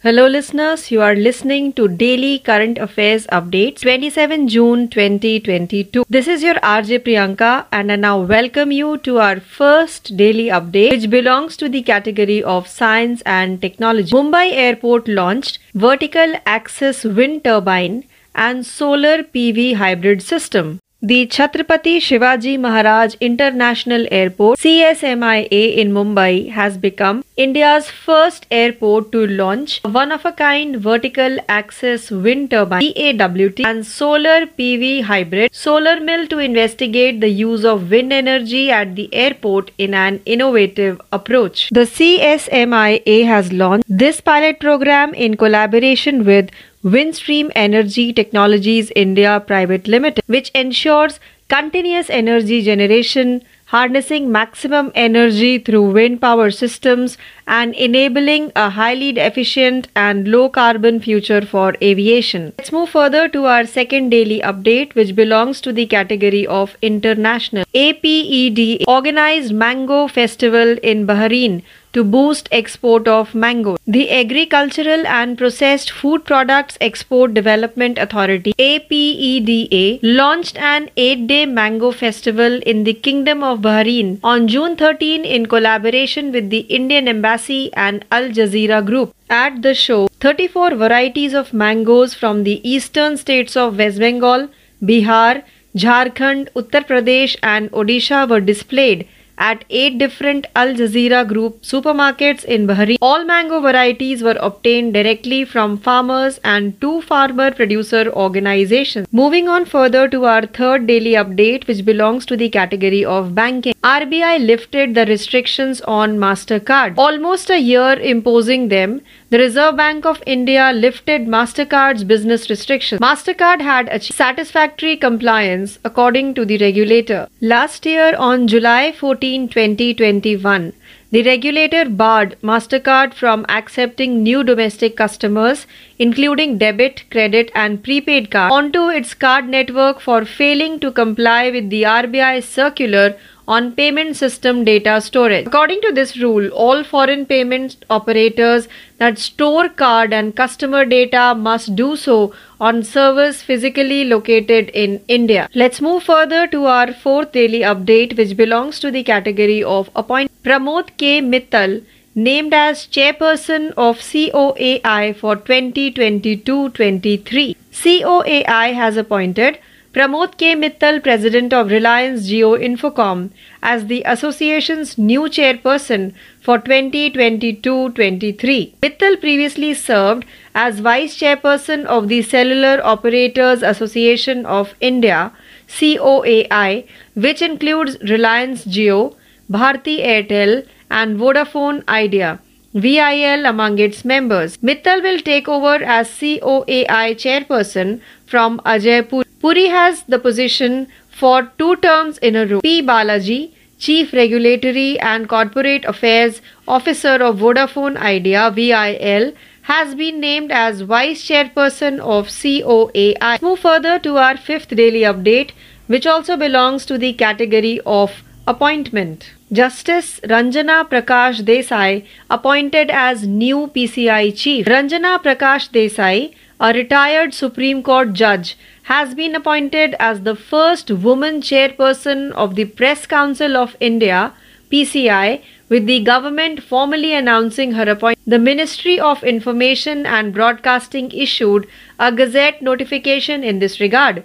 Hello, listeners. You are listening to Daily Current Affairs Updates, 27 June 2022. This is your RJ Priyanka, and I now welcome you to our first daily update, which belongs to the category of science and technology. Mumbai Airport launched vertical axis wind turbine and solar PV hybrid system. The Chhatrapati Shivaji Maharaj International Airport CSMIA in Mumbai has become India's first airport to launch a one-of-a-kind vertical axis wind turbine VAWT and solar PV hybrid solar mill to investigate the use of wind energy at the airport in an innovative approach. The CSMIA has launched this pilot program in collaboration with Windstream Energy Technologies India Private Limited, which ensures continuous energy generation, harnessing maximum energy through wind power systems, and enabling a highly efficient and low carbon future for aviation. Let's move further to our second daily update, which belongs to the category of international. APED organized Mango Festival in Bahrain to boost export of mango. The Agricultural and Processed Food Products Export Development Authority APEDA launched an 8-day mango festival in the Kingdom of Bahrain on June 13 in collaboration with the Indian Embassy and Al Jazeera Group. At the show, 34 varieties of mangoes from the eastern states of West Bengal, Bihar, Jharkhand, Uttar Pradesh and Odisha were displayed at eight different Al Jazeera Group supermarkets in Bahrain. All mango varieties were obtained directly from farmers and two farmer producer organizations. Moving on further to our third daily update, which belongs to the category of banking. RBI lifted the restrictions on MasterCard. Almost a year imposing them, the Reserve Bank of India lifted MasterCard's business restrictions. MasterCard had achieved satisfactory compliance according to the regulator. Last year on July 14, 2021, the regulator barred MasterCard from accepting new domestic customers, including debit, credit, and prepaid cards, onto its card network for failing to comply with the RBI circular on payment system data storage. According to this rule, all foreign payment operators that store card and customer data must do so on servers physically located in India. Let's move further to our fourth daily update, which belongs to the category of appoint Pramod K. Mittal named as chairperson of COAI for 2022-23. COAI has appointed Pramod K. Mittal, President of Reliance Geo Infocom, as the association's new chairperson for 2022-23. Mittal previously served as vice chairperson of the Cellular Operators Association of India, COAI, which includes Reliance Geo, Bharti Airtel, and Vodafone Idea. VIL among its members. Mittal will take over as COAI chairperson from Ajay Puri. Puri has the position for two terms in a row. P. Balaji, Chief Regulatory and Corporate Affairs Officer of Vodafone Idea VIL, has been named as Vice Chairperson of COAI. Let's move further to our fifth daily update, which also belongs to the category of appointment. Justice Ranjana Prakash Desai appointed as new PCI chief. Ranjana Prakash Desai, a retired Supreme Court judge, has been appointed as the first woman chairperson of the Press Council of India, PCI, with the government formally announcing her appointment. The Ministry of Information and Broadcasting issued a gazette notification in this regard.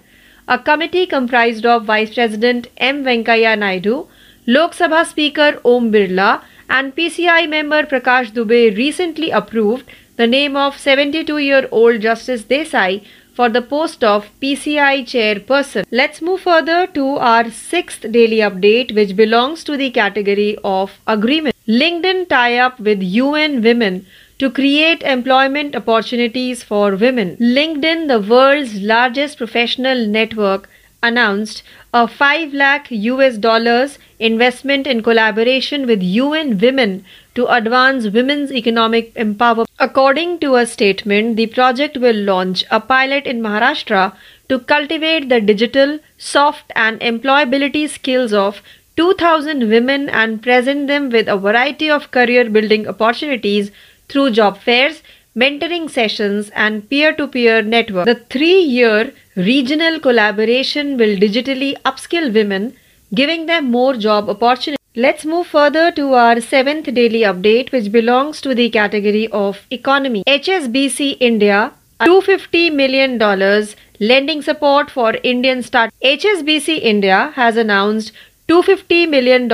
A committee comprised of Vice President M. Venkaiah Naidu, Lok Sabha Speaker Om Birla, and PCI member Prakash Dubey recently approved the name of 72 year old Justice Desai for the post of PCI chairperson. Let's move further to our sixth daily update, which belongs to the category of agreement. LinkedIn tie up with UN Women to create employment opportunities for women. LinkedIn, the world's largest professional network, announced a 5 lakh US dollars investment in collaboration with UN Women to advance women's economic empowerment. According to a statement, the project will launch a pilot in Maharashtra to cultivate the digital, soft, and employability skills of 2000 women and present them with a variety of career building opportunities through job fairs, mentoring sessions, and peer to peer network. The three year regional collaboration will digitally upskill women, giving them more job opportunities. Let's move further to our seventh daily update, which belongs to the category of economy. HSBC India, $250 million lending support for Indian start. HSBC India has announced $250 million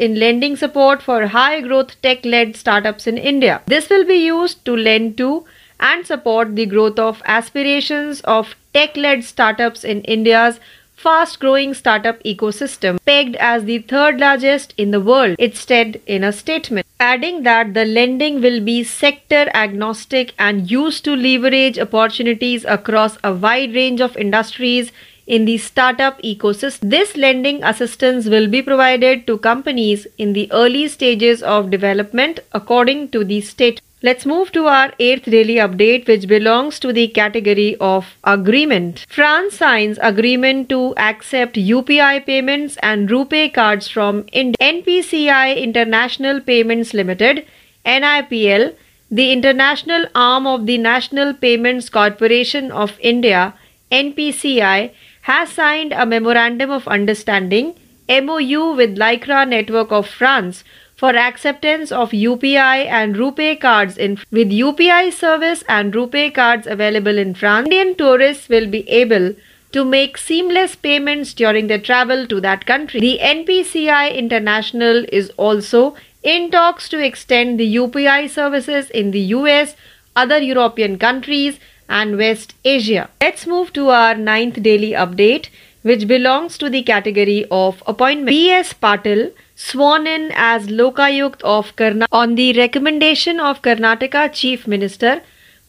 in lending support for high growth tech led startups in India. This will be used to lend to and support the growth of aspirations of tech led startups in India's fast growing startup ecosystem, pegged as the third largest in the world, it said in a statement. Adding that the lending will be sector agnostic and used to leverage opportunities across a wide range of industries in the startup ecosystem. This lending assistance will be provided to companies in the early stages of development according to the state. Let's move to our eighth daily update, which belongs to the category of agreement. France signs agreement to accept UPI payments and RuPay cards from NPCI International Payments Limited (NIPL), the international arm of the National Payments Corporation of India (NPCI), has signed a memorandum of understanding (MOU) with Lycra Network of France for acceptance of UPI and RuPay cards in with UPI service and RuPay cards available in France. Indian tourists will be able to make seamless payments during their travel to that country. The NPCI International is also in talks to extend the UPI services in the US, other European countries, and West Asia. Let's move to our ninth daily update, which belongs to the category of appointment. B.S. Patil sworn in as Lokayukt of Karnataka on the recommendation of Karnataka Chief Minister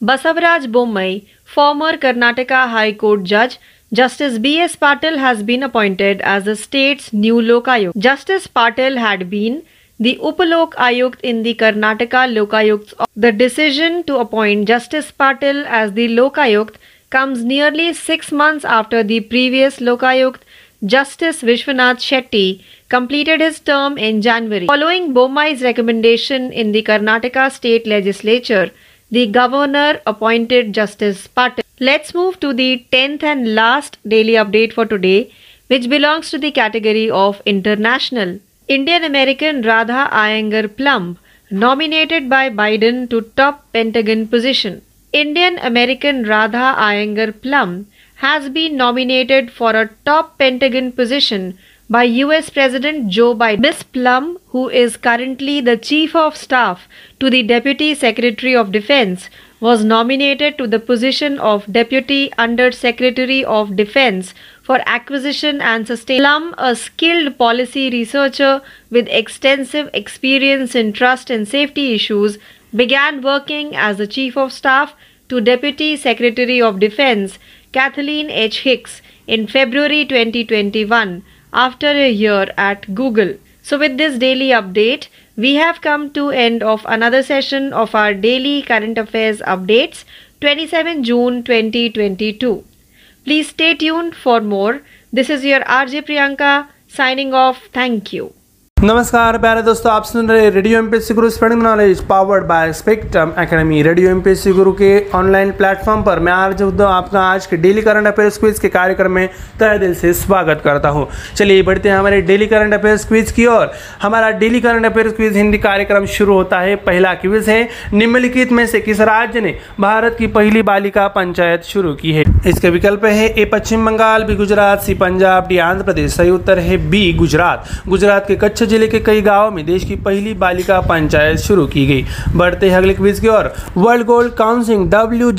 Basavaraj Bommai, former Karnataka High Court judge Justice B.S. Patil has been appointed as the state's new Lokayukt. Justice Patil had been the Upalok Ayukt in the Karnataka Lokayukts. The decision to appoint Justice Patil as the Lokayukt comes nearly six months after the previous Lokayukt, Justice Vishwanath Shetty, completed his term in January. Following Bommai's recommendation in the Karnataka state legislature, the governor appointed Justice Patil. Let's move to the 10th and last daily update for today, which belongs to the category of international. Indian American Radha Iyengar Plumb nominated by Biden to top Pentagon position. Indian American Radha Iyengar Plumb has been nominated for a top Pentagon position by US President Joe Biden. Ms. Plumb, who is currently the Chief of Staff to the Deputy Secretary of Defense, was nominated to the position of Deputy Under Secretary of Defense for Acquisition and Sustainment. Plumb, a skilled policy researcher with extensive experience in trust and safety issues, began working as the Chief of Staff to Deputy Secretary of Defense Kathleen H. Hicks in February 2021 after a year at Google. So with this daily update, we have come to end of another session of our daily current affairs updates 27 June 2022. Please stay tuned for more. This is your RJ Priyanka signing off. Thank you. नमस्कार, प्यारे दोस्तों, आप सुन रहे radio M P Guru spreading knowledge powered by Spectrum academy radio M P Guru K online platform पर मैं आज उद्धव, आपका आज के डेली करंट अफेयर्स क्विज के कार्यक्रम में तय दिल से स्वागत करता हूँ। चलिए, बढ़ते हैं हमारे डेली करंट अफेयर्स क्विज की ओर। हमारा daily current affairs quiz Hindi कार्यक्रम शुरू होता है। पहला क्विज है, निम्नलिखित में से किस राज्य ने भारत की पहली बालिका पंचायत शुरू की है? इसके विकल्प है, A, Pashchim Bangal, B, Gujarat, C, Punjab, D, Andhra Pradesh, सही उत्तर है, बी, गुजरात। गुजरात के कच्छ ज़िले के कई गाँवों में देश की पहली बालिका पंचायत शुरू की गई। बढ़ते हैं अगले क्विज की or. World Gold Council W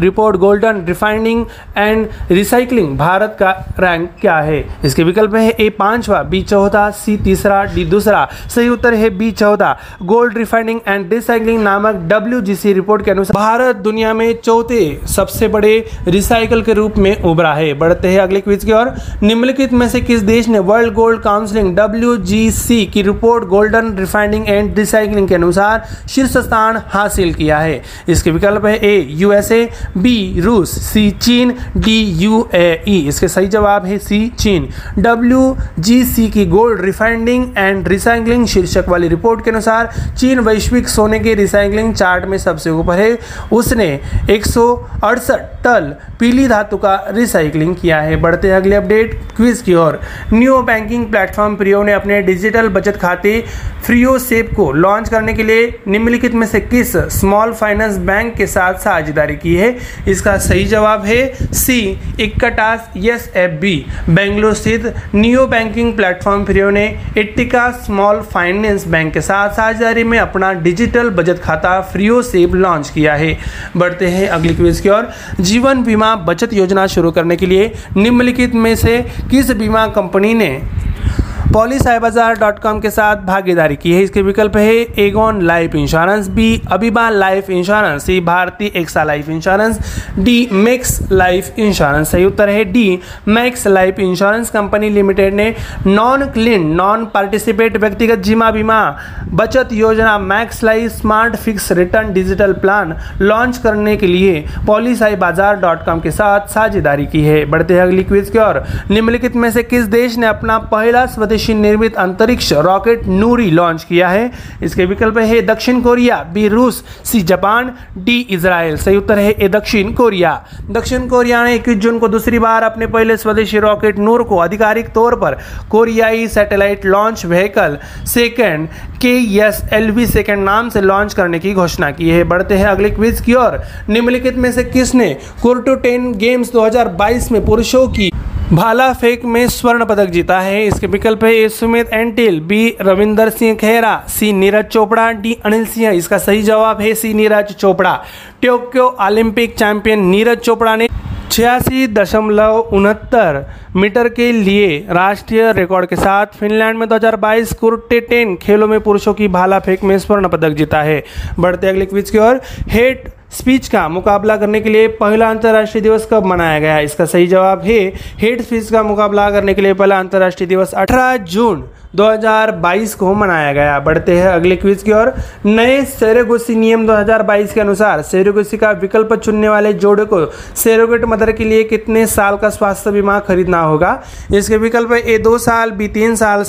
report golden refining and recycling Bharat का रैंक क्या है? इसके विकल्प है ए पांचवा, बी चौथा, सी तीसरा, डी दूसरा। सही उत्तर है बी चौथा। गोल्ड रिफाइनिंग एंड रिसाइकलिंग नामक डब्ल्यू रिपोर्ट के अनुसार भारत दुनिया में चौथे सबसे बड़े रिसाइकल के रूप में उभरा है। बढ़ते हैं अगले क्विज की ओर। निम्नलिखित में से किस देश ने World Gold counselling W C की report golden refining and recycling के अनुसार शीर्ष स्थान हासिल किया है। इसके विकल्प है ए, यूएसए, बी, रूस, सी, चीन, डी यू ई इसके सही जवाब है सी, चीन। डब्ल्यू जी सी की गोल्ड रिफाइनिंग एंड रिसाइकलिंग शीर्षक वाली रिपोर्ट के अनुसार चीन वैश्विक सोने के रिसाइकलिंग चार्ट में सबसे ऊपर है। उसने एक सौ अड़सठ टन पीली धातु का रिसाइकलिंग किया है। बढ़ते हैं अगले अपडेट क्विज की ओर। न्यू बैंकिंग प्लेटफॉर्म प्रियो ने अपने डिजिटल बचत खाते फ्रियो सेप को लॉन्च करने के लिए निम्नलिखित में से किस स्मॉल फाइनेंस बैंक के साथ साझेदारी की है? इसका सही जवाब है सी इक्कटास एस एफ़ बी बेंगलुरु स्थित न्यू बैंकिंग प्लेटफॉर्म फ्रियो ने इट्टिका स्मॉल फाइनेंस बैंक के साथ साझेदारी में अपना डिजिटल बचत खाता फ्रियो सेप लॉन्च किया है। बढ़ते हैं अगली क्विज की ओर। जीवन बीमा बचत योजना शुरू करने के लिए निम्नलिखित में से किस बीमा कंपनी ने कॉम के साथ भागीदारी की है। इसके विकल्प है Aegon life insurance, B Aviva life insurance, C Bharti AXA life insurance, D Max life insurance. सही उत्तर है D Max life insurance company limited ने नॉन क्लीन, नॉन पार्टिसिपेट व्यक्तिगत जीमा बीमा, बचत योजना, Max life smart fix return digital plan launch करने के लिए पॉलीसाई बाज़ार डॉट कॉम के साथ साझेदारी की है। बढ़ते हैं अगली क्विज की ओर। निम्नलिखित में से किस देश ने अपना पहला स्वदेशी स्वदेशी निर्मित अंतरिक्ष रॉकेट नूरी लॉन्च किया है। इसके विकल्प है दक्षिण कोरिया, बी रूस, सी जापान, डी इसराइल सही उत्तर है ए दक्षिण कोरिया। दक्षिण कोरिया ने इक्कीस जून को दूसरी बार अपने पहले स्वदेशी रॉकेट नूर को आधिकारिक तौर पर कोरियाई satellite launch vehicle, second K S L V second नाम से लॉन्च करने की घोषणा की है। बढ़ते हैं अगले क्विज की ओर। निम्नलिखित में से किसने कुर्टो टेन गेम्स 2022 में पुरुषों की भाला फेंक में स्वर्ण पदक जीता है। इसके विकल्प है A Sumit, Antil, B Ravinder Singh Khera C Neeraj Chopra, D Anil Singh. इसका सही जवाब है C Neeraj Chopra. Tokyo Olympic champion Neeraj Chopra ने छियासी दशमलव उनहत्तर मीटर के लिए राष्ट्रीय रिकॉर्ड के साथ फिनलैंड में 2022 कुर्टे टेन खेलों में पुरुषों की भाला फेंक में स्वर्ण पदक जीता है। बढ़ते अगले क्विज की ओर। हेट स्पीच का मुकाबला करने के लिए पहला अंतर्राष्ट्रीय दिवस कब मनाया गया? इसका सही जवाब है हेट स्पीच का मुकाबला करने के लिए पहला अंतर्राष्ट्रीय दिवस 18 जून 2022 को मनाया गया। बढ़ते हैं अगले क्विज की ओर। नए सेरोगोसी नियम 2022 के अनुसार सेरोगोसी का विकल्प चुनने वाले जोड़े को सेरोगेट मदर के लिए कितने साल का स्वास्थ्य बीमा खरीदना होगा? इसके विकल्प ए दो साल, बी तीन साल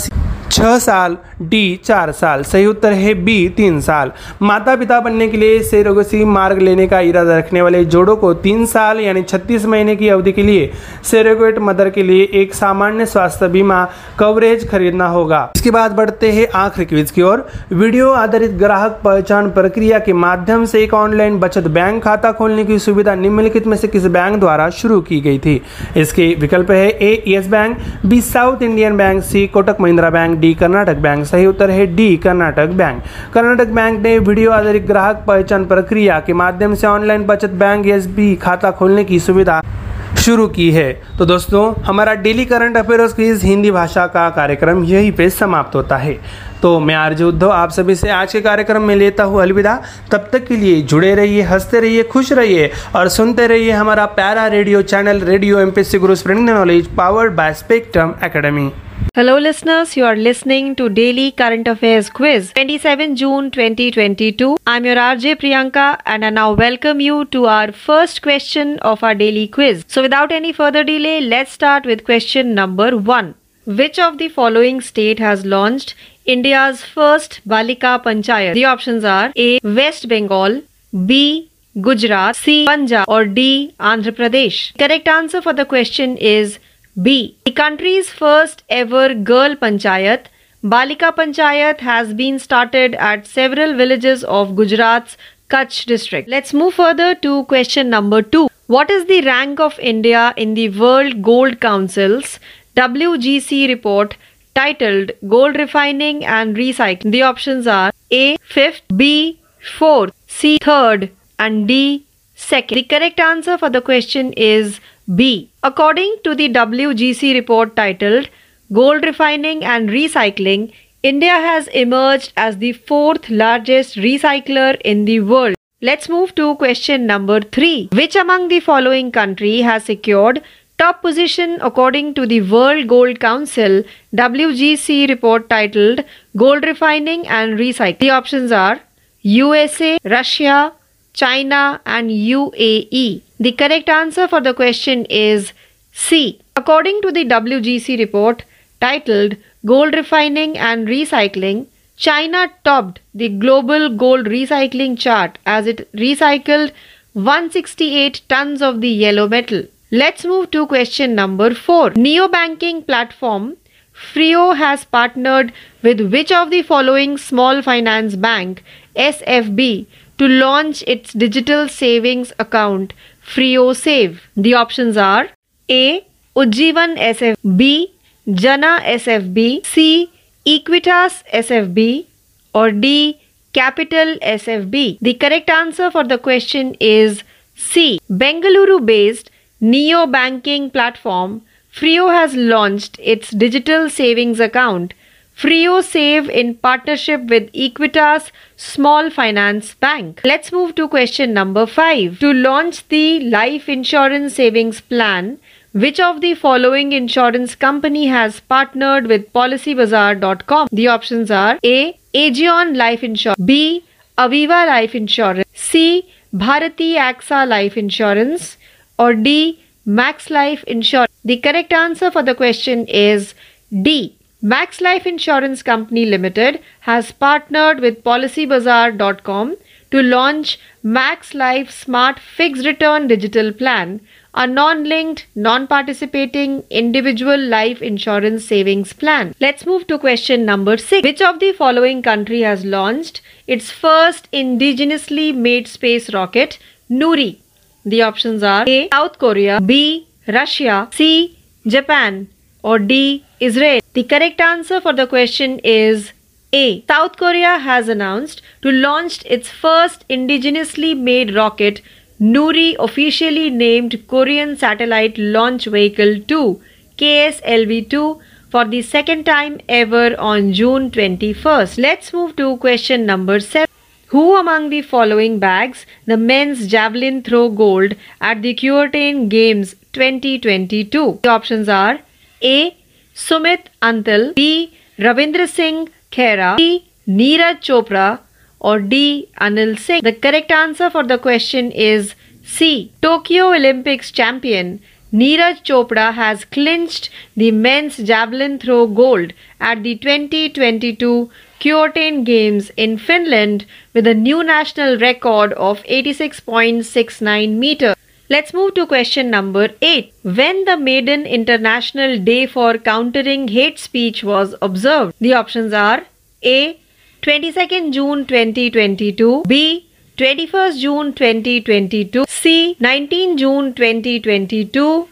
छह साल, डी चार साल, सही उत्तर है बी तीन साल। माता पिता बनने के लिए सेरोगसी मार्ग लेने का इरादा रखने वाले जोड़ों को तीन साल यानी छत्तीस महीने की अवधि के लिए सेरोगेट मदर के लिए एक सामान्य स्वास्थ्य बीमा कवरेज खरीदना होगा। इसके बाद बढ़ते हैं आखिरी क्विज की ओर। वीडियो आधारित ग्राहक पहचान प्रक्रिया के माध्यम से एक ऑनलाइन बचत बैंक खाता खोलने की सुविधा निम्नलिखित में से किस बैंक द्वारा शुरू की गई थी? इसके विकल्प है A Yes Bank B South Indian Bank C Kotak Mahindra bank D Karnataka bank, सही उत्तर है D Karnataka bank. Karnataka bank ने वीडियो आधारित ग्राहक पहचान प्रक्रिया के माध्यम से ऑनलाइन बचत बैंक एसबी खाता खोलने की सुविधा शुरू की है। तो दोस्तों, हमारा daily current affairs quiz Hindi भाषा का कार्यक्रम यहीं पे समाप्त होता है। तो मैं आरजे उद्धव, आप सभी से आज के कार्यक्रम में लेता हूँ अलविदा। तब तक के लिए जुड़े रहिए, हँसते रहिए, खुश रहिए और सुनते रहिए हमारा प्यारा radio channel, radio M P C Guru spring knowledge powered by Spectrum academy Hello listeners, you are listening to Daily Current Affairs Quiz 27 June 2022. I'm your RJ Priyanka and I now welcome you to our first question of our daily quiz. So without any further delay, let's start with question number 1. Which of the following state has launched India's first Balika Panchayat? The options are A. West Bengal, B. Gujarat, C. Punjab or D. Andhra Pradesh. Correct answer for the question is B. The country's first ever girl panchayat, Balika Panchayat, has been started at several villages of Gujarat's Kutch district. Let's move further to question number 2. What is the rank of India in the World Gold Council's WGC report titled Gold Refining and Recycling? The options are A. 5th, B. 4th, C. 3rd, and D. 2nd. The correct answer for the question is B. According to the WGC report titled Gold Refining and Recycling, India has emerged as the fourth largest recycler in the world. Let's move to question number 3. Which among the following country has secured top position according to the World Gold Council WGC report titled Gold Refining and Recycling. The options are USA, Russia, China, and UAE. The correct answer for the question is C. According to the WGC report titled Gold Refining and Recycling, China topped the global gold recycling chart as it recycled 168 tons of the yellow metal. Let's move to question number 4. Neobanking platform Frio has partnered with which of the following small finance bank SFB to launch its digital savings account Frio Save. The options are A. Ujjivan SFB, Jana SFB, C. Equitas SFB, or D. Capital SFB. The correct answer for the question is C. Bengaluru based neo banking platform Frio has launched its digital savings account Frio Save in partnership with Equitas Small Finance Bank. Let's move to question number 5. To launch the life insurance savings plan, which of the following insurance company has partnered with PolicyBazaar.com? The options are A. Aegon Life Insurance B. Aviva Life Insurance C. Bharati AXA Life Insurance or D. Max Life Insurance. The correct answer for the question is D. Max Life Insurance Company Limited has partnered with PolicyBazaar.com to launch Max Life Smart Fixed Return Digital Plan, a non linked, non participating individual life insurance savings plan. Let's move to question number six. Which of the following country has launched its first indigenously made space rocket, Nuri? The options are A. South Korea, B. Russia, C. Japan, or D. Israel? The correct answer for the question is A. South Korea has announced to launch its first indigenously made rocket Nuri officially named Korean Satellite Launch Vehicle 2 KSLV-2 for the second time ever on June 21st. Let's move to question number 7. Who among the following bags the men's javelin throw gold at the Kyoto Games 2022? The options are A. Sumit Antal, B. Ravindra Singh Khera, C. Neeraj Chopra, or D. Anil Singh? The correct answer for the question is C. Tokyo Olympics champion Neeraj Chopra has clinched the men's javelin throw gold at the 2022 Kyoto Games in Finland with a new national record of 86.69 meters. Let's move to question number 8. When the maiden International Day for Countering Hate Speech was observed? The options are A. 22nd June 2022, B. 21st June 2022, C. 19 June 2022,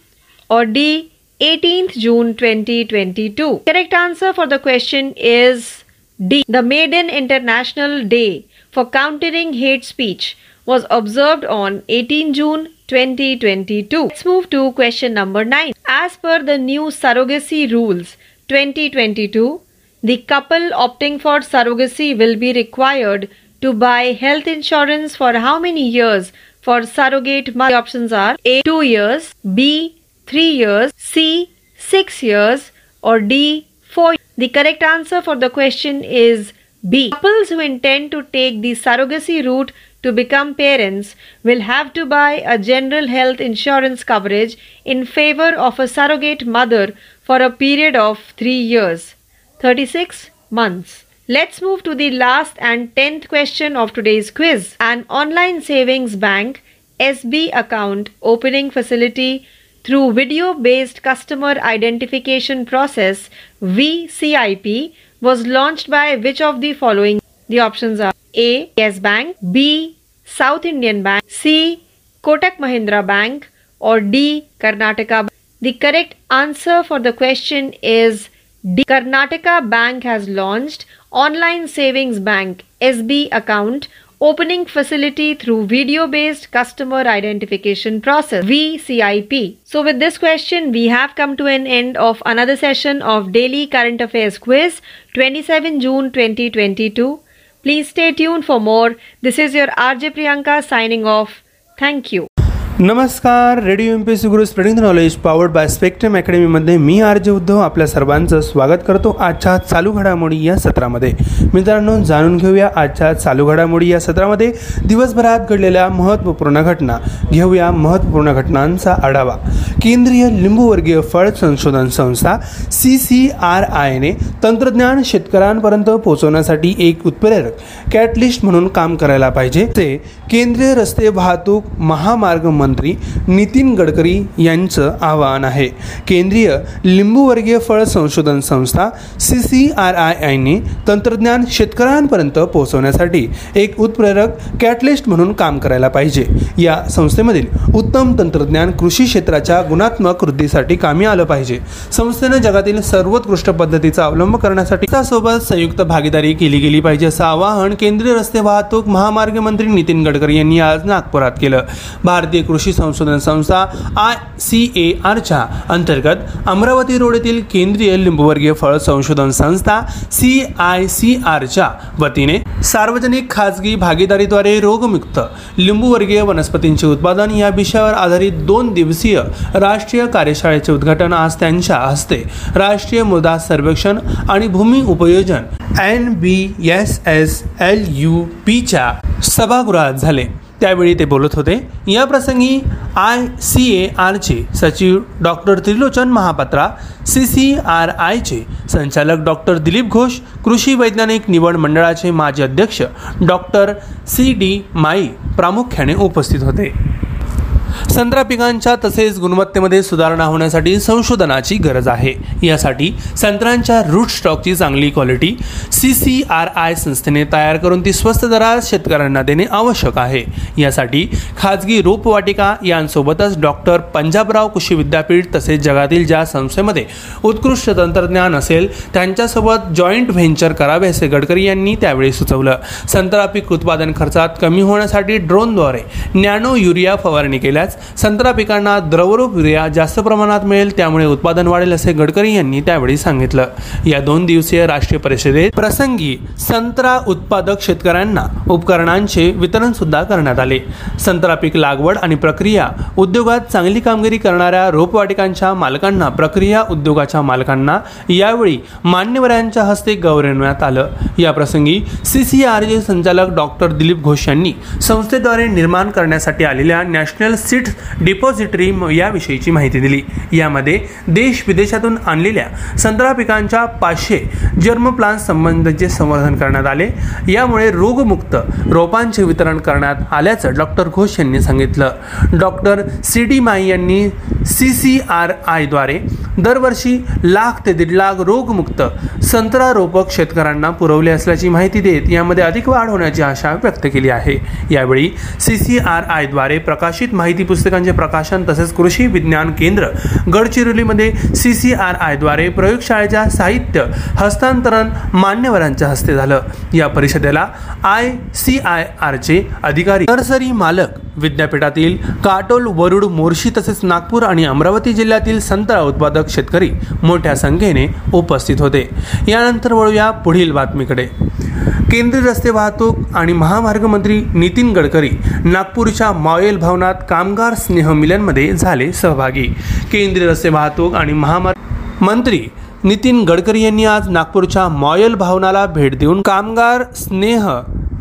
or D. 18th June 2022. Correct answer for the question is D. The Maiden International Day for Countering Hate Speech was observed on 18 June 2022. Let's move to question number 9. As per the new surrogacy rules 2022, the couple opting for surrogacy will be required to buy health insurance for how many years for surrogate mother? Options are A 2 years, B 3 years, C 6 years, or D 4 years. The correct answer for the question is B. Couples who intend to take the surrogacy route to become parents will have to buy a general health insurance coverage in favor of a surrogate mother for a period of 3 years, 36 months. Let's move to the last and 10th question of today's quiz. An online savings bank SB account opening facility through video based customer identification process VCIP was launched by which of the following? The options are A. Yes Bank, B. South Indian Bank, C. Kotak Mahindra Bank, or D. Karnataka Bank. The correct answer for the question is D. Karnataka Bank has launched online savings bank SB account opening facility through video based customer identification process VCIP. So with this question we have come to an end of another session of daily current affairs quiz 27 June 2022. Please stay tuned for more. This is your RJ Priyanka signing off. Thank you. नमस्कार radio M P C Guru spreading the knowledge powered by spectrum अकॅडमीमध्ये मी R J Uddhav आपल्या सर्वांचं स्वागत करतो आजच्या चालू घडामोडी या सत्रामध्ये. मित्रांनो जाणून घेऊया आजच्या चालू घडामोडी या सत्रामध्ये दिवसभरात घडलेल्या महत्त्वपूर्ण घटना. घेऊया महत्त्वपूर्ण घटनांचा आढावा. केंद्रीय लिंबूवर्गीय फळ संशोधन संस्था सी सी आर आयने तंत्रज्ञान शेतकऱ्यांपर्यंत पोहोचवण्यासाठी एक उत्प्रेरक कॅटलिस्ट म्हणून काम करायला पाहिजे. ते केंद्रीय रस्ते वाहतूक महामार्ग मंत्री नितीन गडकरी यांचं आवाहन आहे. केंद्रीय लिंबूवर्गीय फळ संशोधन संस्था सी सी आर आय आयने तंत्रज्ञान शेतकऱ्यांपर्यंत पोहोचवण्यासाठी एक उत्प्रेरक कॅटलिस्ट म्हणून काम करायला पाहिजे. या संस्थेमधील उत्तम तंत्रज्ञान कृषी क्षेत्राच्या गुणात्मक वृद्धीसाठी कामी आलं पाहिजे. संस्थेनं जगातील सर्वोत्कृष्ट पद्धतीचा अवलंब करण्यासाठी त्यासोबत संयुक्त भागीदारी केली गेली पाहिजे असं आवाहन केंद्रीय रस्ते वाहतूक महामार्ग मंत्री नितीन गडकरी यांनी आज नागपुरात केलं. भारतीय कृषी कृषी संशोधन संस्था आय सी ए आरच्या अंतर्गत अमरावती रोड येथील केंद्रीय लिंबूवर्गीय फळ संशोधन संस्था सी आय सी आरच्या वतीने सार्वजनिक खाजगी भागीदारीद्वारे रोगमुक्त लिंबूवर्गीय वनस्पतींचे उत्पादन या विषयावर आधारित दोन दिवसीय राष्ट्रीय कार्यशाळेचे उद्घाटन आज त्यांच्या हस्ते राष्ट्रीय मृदा सर्वेक्षण आणि भूमी उपयोजन N B S S L U पीच्या सभागृहात झाले. त्यावेळी ते बोलत होते या प्रसंगी आय सी ए आरचे सचिव doctor Trilochan Mahapatra C C R आयचे संचालक डॉक्टर दिलीप घोष कृषी वैज्ञानिक निवड मंडळाचे माजी अध्यक्ष डॉक्टर सी डी माई प्रामुख्याने उपस्थित होते. संत्रा पिकांच्या तसेच गुणवत्तेमध्ये सुधारणा होण्यासाठी संशोधनाची गरज आहे. यासाठी संत्रांच्या रूट स्टॉकची चांगली quality C C R I संस्थेने तयार करून ती स्वस्त दरात शेतकऱ्यांना देणे आवश्यक आहे. यासाठी खाजगी रोपवाटिका यांसोबतच डॉक्टर पंजाबराव कृषी विद्यापीठ तसेच जगातील ज्या संस्थेमध्ये उत्कृष्ट तंत्रज्ञान असेल त्यांच्यासोबत जॉईंट व्हेंचर करावे असे गडकरी यांनी त्यावेळी सुचवलं. संत्रा पीक उत्पादन खर्चात कमी होण्यासाठी ड्रोनद्वारे नॅनो युरिया फवारणी केल्यास संत्रा पिकांना द्रवरूप युरिया जास्त प्रमाणात मिळेल त्यामुळे उत्पादन वाढेल असे गडकरी यांनी त्यावेळी सांगितलं. या दोन दिवसीय राष्ट्रीय परिषदेत प्रसंगी संत्रा उत्पादक शेतकऱ्यांना उपकरणांचे वितरण सुद्धा करण्यात आले. संत्रा पीक लागवड आणि प्रक्रिया उद्योगात चांगली कामगिरी करणाऱ्या रोपवाटिकांच्या मालकांना प्रक्रिया उद्योगाच्या मालकांना यावेळी मान्यवरांच्या हस्ते गौरवण्यात आलं. या प्रसंगी सी सी आरचे संचालक डॉक्टर दिलीप घोष यांनी संस्थेद्वारे निर्माण करण्यासाठी आलेल्या नॅशनल सीड डिपॉझिटरी याविषयीची माहिती दिली. यामध्ये देश विदेशातून आणलेल्या संत्रा पिकांच्या पाचशे जर्म प्लांट संवर्धन करण्यात आले. यामुळे रोगमुक्त रोपांचे वितरण करण्यात आल्याचं डॉक्टर घोष यांनी सांगितलं. डॉक्टर सी डी माई यांनी सी सी आर आयद्वारे दरवर्षी लाख ते दीड लाख रोगमुक्त संत्रा रोपक शेतकऱ्यांना पुरवले असल्याची माहिती देत यामध्ये अधिक वाढ होण्याची आशा व्यक्त केली आहे. यावेळी सी सी आर आयद्वारे प्रकाशित माहिती पुस्तकांचे प्रकाशन तसेच कृषी विज्ञान केंद्र गडचिरोलीमध्ये सी सी आर आयद्वारे प्रयोगशाळेच्या साहित्य हस्तांतरण मान्यवरांच्या हस्ते झालं. या परिषदेला आय सी आय आरचे अधिकारी नर्सरी मालक विद्यापीठातील काटोल वरुड मोर्शी तसेच नागपूर आणि अमरावती जिल्ह्यातील संत्रा उत्पादक शेतकरी मोठ्या संख्येने उपस्थित होते. यानंतर वळूया पुढील बातमीकडे. केंद्रीय रस्ते वाहतूक आणि महामार्ग मंत्री नितीन गडकरी नागपूरच्या मॉयल भवनात कामगार स्नेह मिलनमध्ये झाले सहभागी. केंद्रीय रस्ते वाहतूक आणि महामार्ग मंत्री नितीन गडकरी यांनी आज नागपूरच्या मॉयल भवनाला भेट देऊन कामगार स्नेह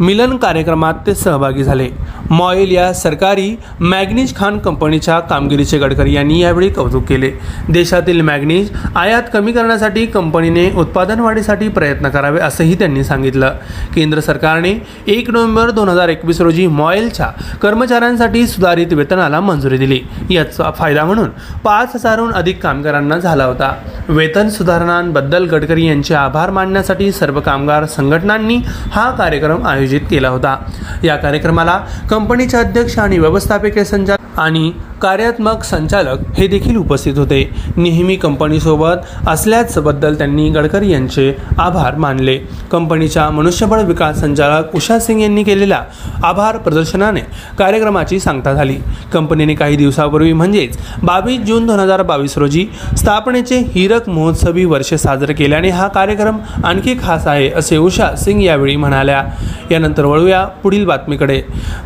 मिलन कार्यक्रमात ते सहभागी झाले. मॉयल या सरकारी मॅग्नीज खान कंपनीच्या कामगिरीचे गडकरी यांनी यावेळी कौतुक केले. देशातील मॅग्नीज आयात कमी करण्यासाठी कंपनीने उत्पादन वाढीसाठी प्रयत्न करावे असंही त्यांनी सांगितलं. केंद्र सरकारने एक नोव्हेंबर दोन हजार एकवीस रोजी मॉईलच्या कर्मचाऱ्यांसाठी सुधारित वेतनाला मंजुरी दिली. याचा फायदा म्हणून पाच हजारहून अधिक कामगारांना झाला होता. वेतन सुधारणांबद्दल गडकरी यांचे आभार मानण्यासाठी सर्व कामगार संघटनांनी हा कार्यक्रम आयोजित केला होता. या कार्यक्रमाला कंपनीचे अध्यक्ष आणि व्यवस्थापकीय संचालक आणि कार्यात्मक संचालक हे देखील उपस्थित होते. नेहमी कंपनीसोबत असल्याचबद्दल त्यांनी गडकरी यांचे आभार मानले. कंपनीच्या मनुष्यबळ विकास संचालक उषा सिंग यांनी केलेल्या आभार प्रदर्शनाने कार्यक्रमाची सांगता झाली. कंपनीने काही दिवसापूर्वी म्हणजेच बावीस जून दोन हजार बावीस रोजी स्थापनेचे हिरक महोत्सवी वर्ष साजरे केल्याने हा कार्यक्रम आणखी खास आहे असे उषा सिंग यावेळी म्हणाल्या. यानंतर वळूया पुढील बातमीकडे.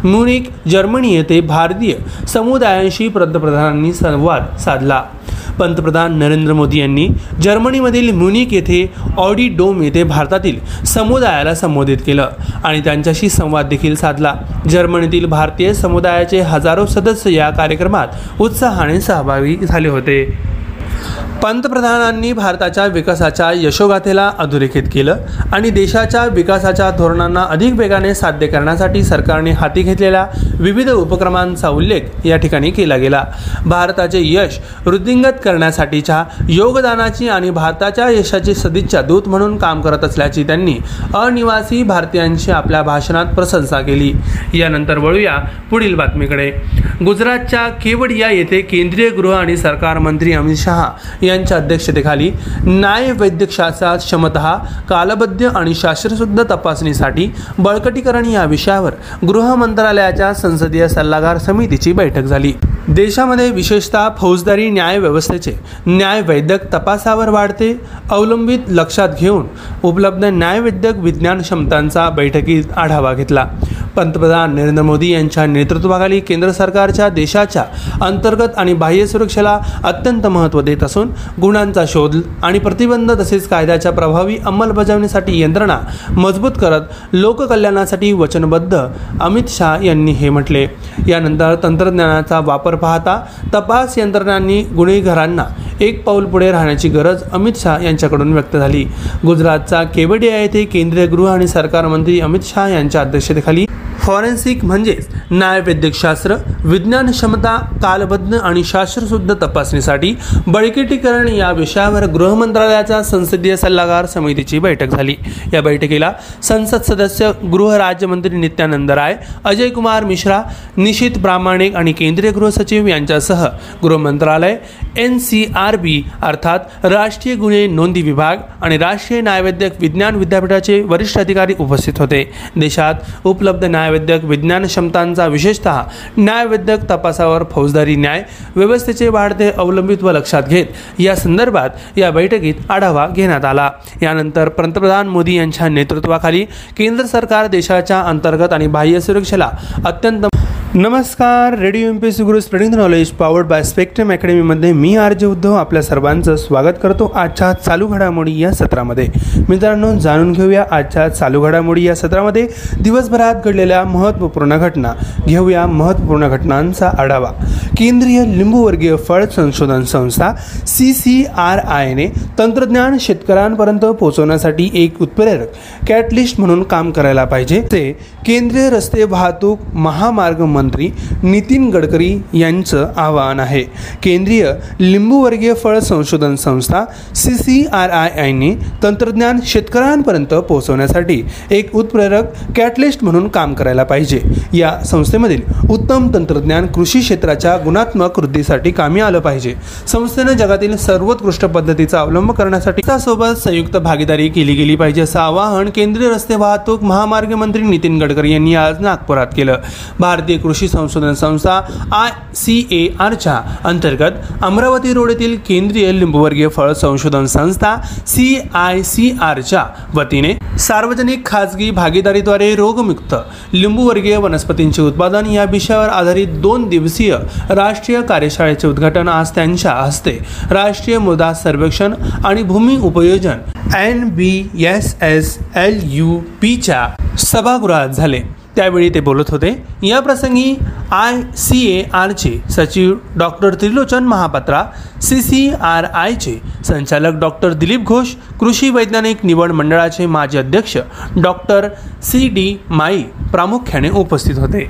म्युनिक जर्मनी येथे भारतीय समुदायांशी पंतप्रधानांनी संवाद साधला. पंतप्रधान नरेंद्र मोदी यांनी जर्मनीमधील म्युनिक येथे ऑडी डोम येथे भारतातील समुदायाला संबोधित केलं आणि त्यांच्याशी संवाद देखील साधला. जर्मनीतील भारतीय समुदायाचे हजारो सदस्य या कार्यक्रमात उत्साहाने सहभागी झाले होते. पंतप्रधानांनी भारताच्या विकासाच्या यशोगाथेला अधोरेखित केलं आणि देशाच्या विकासाच्या धोरणांना अधिक वेगाने साध्य करण्यासाठी सरकारने हाती घेतलेल्या विविध उपक्रमांचा उल्लेख या ठिकाणी केला गेला. भारताचे यश वृद्धिंगत करण्यासाठीच्या योगदानाची आणि भारताच्या यशाची सदिच्छा दूत म्हणून काम करत असल्याची त्यांनी अनिवासी भारतीयांची आपल्या भाषणात प्रशंसा केली. यानंतर वळूया पुढील बातमीकडे. गुजरातच्या केवडिया येथे केंद्रीय गृह आणि सरकार मंत्री अमित शहा यांच्या अध्यक्षतेखाली न्याय वैद्यकशास्त्रात क्षमता कालबद्ध आणि शास्त्रशुद्ध तपासणीसाठी बळकटीकरण या विषयावर गृह मंत्रालयाच्या संसदीय सल्लागार समितीची बैठक झाली. देशामध्ये विशेषतः फौजदारी न्याय व्यवस्थेचे न्याय वैद्यक तपासावर वाढते अवलंबित लक्षात घेऊन उपलब्ध न्यायवैद्यक विज्ञान क्षमतांचा बैठकीत आढावा घेतला. पंतप्रधान नरेंद्र मोदी यांच्या नेतृत्वाखाली केंद्र सरकारच्या देशाच्या अंतर्गत आणि बाह्य सुरक्षेला अत्यंत महत्त्व देत असून गुणांचा शोध आणि प्रतिबंध तसेच कायद्याच्या प्रभावी अंमलबजावणीसाठी यंत्रणा मजबूत करत लोककल्याणासाठी वचनबद्ध. अमित शाह यांनी हे म्हटले. यानंतर तंत्रज्ञानाचा वापर पाहता तपास यंत्रणांनी गुन्हेगारांना एक पाऊल पुढे राहण्याची गरज अमित शहा यांच्याकडून व्यक्त झाली. गुजरातचा केवडिया येथे केंद्रीय गृह आणि सरकार मंत्री अमित शहा यांच्या अध्यक्षतेखाली फॉरेन्सिक म्हणजेच न्यायवैद्यकशास्त्र विज्ञान क्षमता कालबद्ध आणि शास्त्रशुद्ध तपासणीसाठी बळकटीकरण या विषयावर गृह मंत्रालयाच्या संसदीय सल्लागार समितीची बैठक झाली. या बैठकीला संसद सदस्य गृह राज्यमंत्री नित्यानंद राय अजय कुमार मिश्रा निशित प्रामाणिक आणि केंद्रीय गृह सचिव यांच्यासह गृह मंत्रालय एन सी आर बी अर्थात राष्ट्रीय गुन्हे नोंदी विभाग आणि राष्ट्रीय न्यायवैद्यक विज्ञान विद्यापीठाचे वरिष्ठ अधिकारी उपस्थित होते. देशात उपलब्ध न्यायवैद्यक विज्ञान क्षमतांचा विशेषतः न्यायवैद्यक तपासावर फौजदारी न्याय व्यवस्थेचे वाढते अवलंबित्व लक्षात घेत या संदर्भात या बैठकीत आढावा घेण्यात आला. यानंतर पंतप्रधान मोदी यांच्या नेतृत्वाखाली केंद्र सरकार देशाच्या अंतर्गत आणि बाह्य सुरक्षेला अत्यंत नमस्कार radio M P C Guru spreading knowledge powered by spectrum अकॅडमीमध्ये मी आर जे उद्धव आपल्या सर्वांचं स्वागत करतो आजच्या चालू घडामोडी या सत्रामध्ये. मित्रांनो जाणून घेऊया आजच्या चालू घडामोडी या सत्रामध्ये दिवसभरात घडलेल्या महत्त्वपूर्ण घटना. घेऊया महत्त्वपूर्ण घटनांचा आढावा. केंद्रीय लिंबूवर्गीय फळ संशोधन संस्था सी सी आर आयने तंत्रज्ञान शेतकऱ्यांपर्यंत पोहोचवण्यासाठी एक उत्प्रेरक कॅटलिस्ट म्हणून काम करायला पाहिजे. ते केंद्रीय रस्ते वाहतूक महामार्ग मंत्री नितीन गडकरी यांचं आवाहन आहे. केंद्रीय लिंबूवर्गीय फळ संशोधन संस्था सी सी आर आय आयने तंत्रज्ञान शेतकऱ्यांपर्यंत पोहोचवण्यासाठी एक उत्प्रेरक कॅटलिस्ट म्हणून काम करायला पाहिजे. या संस्थेमधील उत्तम तंत्रज्ञान कृषी क्षेत्राच्या गुणात्मक वृद्धीसाठी कामी आलं पाहिजे. संस्थेनं जगातील सर्वोत्कृष्ट पद्धतीचा अवलंब करण्यासाठी त्यासोबत संयुक्त भागीदारी केली गेली पाहिजे असं आवाहन केंद्रीय रस्ते वाहतूक महामार्ग मंत्री नितीन गडकरी यांनी आज नागपुरात केलं. भारतीय कृषी संशोधन संस्था आय सी ए आरच्या अंतर्गत अमरावती रोड येथील केंद्रीय लिंबूवर्गीय फळ संशोधन संस्था सी आय सी आरच्या वतीने सार्वजनिक खाजगी भागीदारीद्वारे रोगमुक्त लिंबूवर्गीय वनस्पतींचे उत्पादन या विषयावर आधारित दोन दिवसीय राष्ट्रीय कार्यशाळेचे उद्घाटन आज त्यांच्या हस्ते. राष्ट्रीय मृदा सर्वेक्षण आणि भूमी उपयोजन N B S S L U पीच्या सभागृहात झाले. त्यावेळी ते बोलत होते. या प्रसंगी आय सी ए आरचे सचिव doctor Trilochan Mahapatra C C R आयचे संचालक डॉक्टर दिलीप घोष कृषी वैज्ञानिक निवड मंडळाचे माजी अध्यक्ष डॉक्टर सी डी माई प्रामुख्याने उपस्थित होते.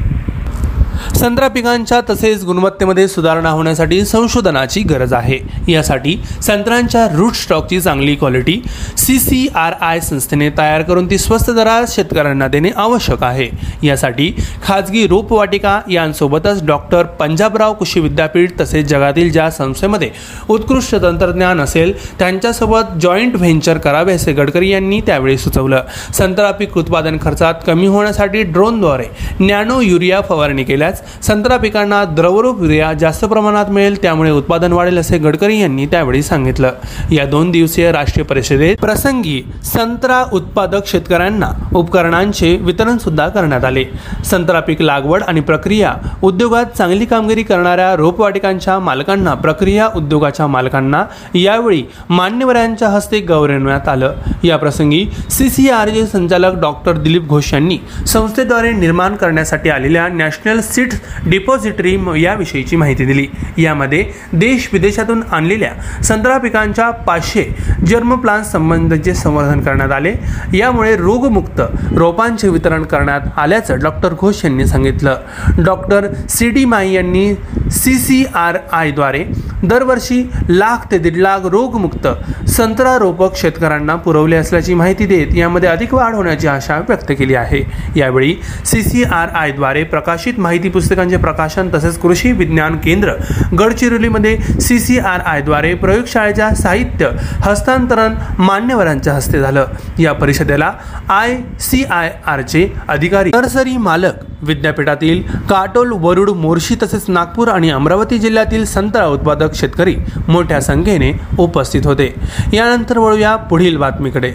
संत्रा पिकांच्या तसेच गुणवत्तेमध्ये सुधारणा होण्यासाठी संशोधनाची गरज आहे. यासाठी संत्रांच्या रूट स्टॉकची चांगली quality C C R I संस्थेने तयार करून ती स्वस्त दरात शेतकऱ्यांना देणे आवश्यक आहे. यासाठी खाजगी रोपवाटिका यांसोबतच डॉक्टर पंजाबराव कृषी विद्यापीठ तसेच जगातील ज्या संस्थेमध्ये उत्कृष्ट तंत्रज्ञान असेल त्यांच्यासोबत जॉईंट व्हेंचर करावे असे गडकरी यांनी त्यावेळी सुचवलं. संत्रा पीक उत्पादन खर्चात कमी होण्यासाठी ड्रोनद्वारे नॅनो युरिया फवारणी केल्यास वाढल्यास संत्रा पिकांना द्रवरूप युरिया जास्त प्रमाणात मिळेल त्यामुळे उत्पादन वाढेल असे गडकरी यांनी त्यावेळी सांगितलं. या दोन दिवसीय राष्ट्रीय परिषदेत प्रसंगी संत्रा उत्पादक शेतकऱ्यांना उपकरणांचे वितरण सुद्धा करण्यात आले. संत्रा पीक लागवड आणि प्रक्रिया उद्योगात चांगली कामगिरी करणाऱ्या रोपवाटिकांच्या मालकांना प्रक्रिया उद्योगाच्या मालकांना यावेळी मान्यवरांच्या हस्ते गौरवण्यात आलं. या प्रसंगी सी सी आर जे संचालक डॉक्टर दिलीप घोष यांनी संस्थेद्वारे निर्माण करण्यासाठी आलेल्या नॅशनल सीड्स डिपॉझिटरी याविषयीची माहिती दिली. यामध्ये देश विदेशातून आणलेल्या संत्रा पिकांच्या पाचशे जर्म प्लान संबंधीचे संवर्धन करण्यात आले. यामुळे रोगमुक्त रोपांचे वितरण करण्यात आल्याचं डॉक्टर घोष यांनी सांगितलं. डॉक्टर सी डी माई यांनी सी सी आर आयद्वारे दरवर्षी लाख ते दीड लाख रोगमुक्त संत्रा रोपक शेतकऱ्यांना पुरवले असल्याची माहिती देत यामध्ये अधिक वाढ होण्याची आशा व्यक्त केली आहे. यावेळी सी सी आर आयद्वारे प्रकाशित माहिती पुस्तकांचे प्रकाशन तसेच कृषी विज्ञान केंद्र गडचिरोलीमध्ये सी सी आर आयद्वारे प्रयोगशाळेच्या साहित्य हस्तांतरण मान्यवरांच्या हस्ते झालं. या परिषदेला आय सी आय आरचे अधिकारी नर्सरी मालक विद्यापीठातील काटोल वरुड मोर्शी तसेच नागपूर आणि अमरावती जिल्ह्यातील संत्रा उत्पादक शेतकरी मोठ्या संख्येने उपस्थित होते. यानंतर वळूया पुढील बातमीकडे.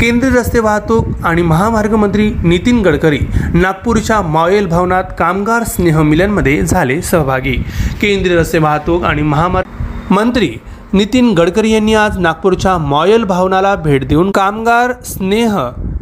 केंद्रीय रस्ते वाहतूक आणि महामार्ग मंत्री नितीन गडकरी नागपूरच्या मॉयल भवनात कामगार स्नेह मिलनमध्ये झाले सहभागी. केंद्रीय रस्ते वाहतूक आणि महामार्ग मंत्री नितीन गडकरी यांनी आज नागपूरच्या मॉयल भवनाला भेट देऊन कामगार स्नेह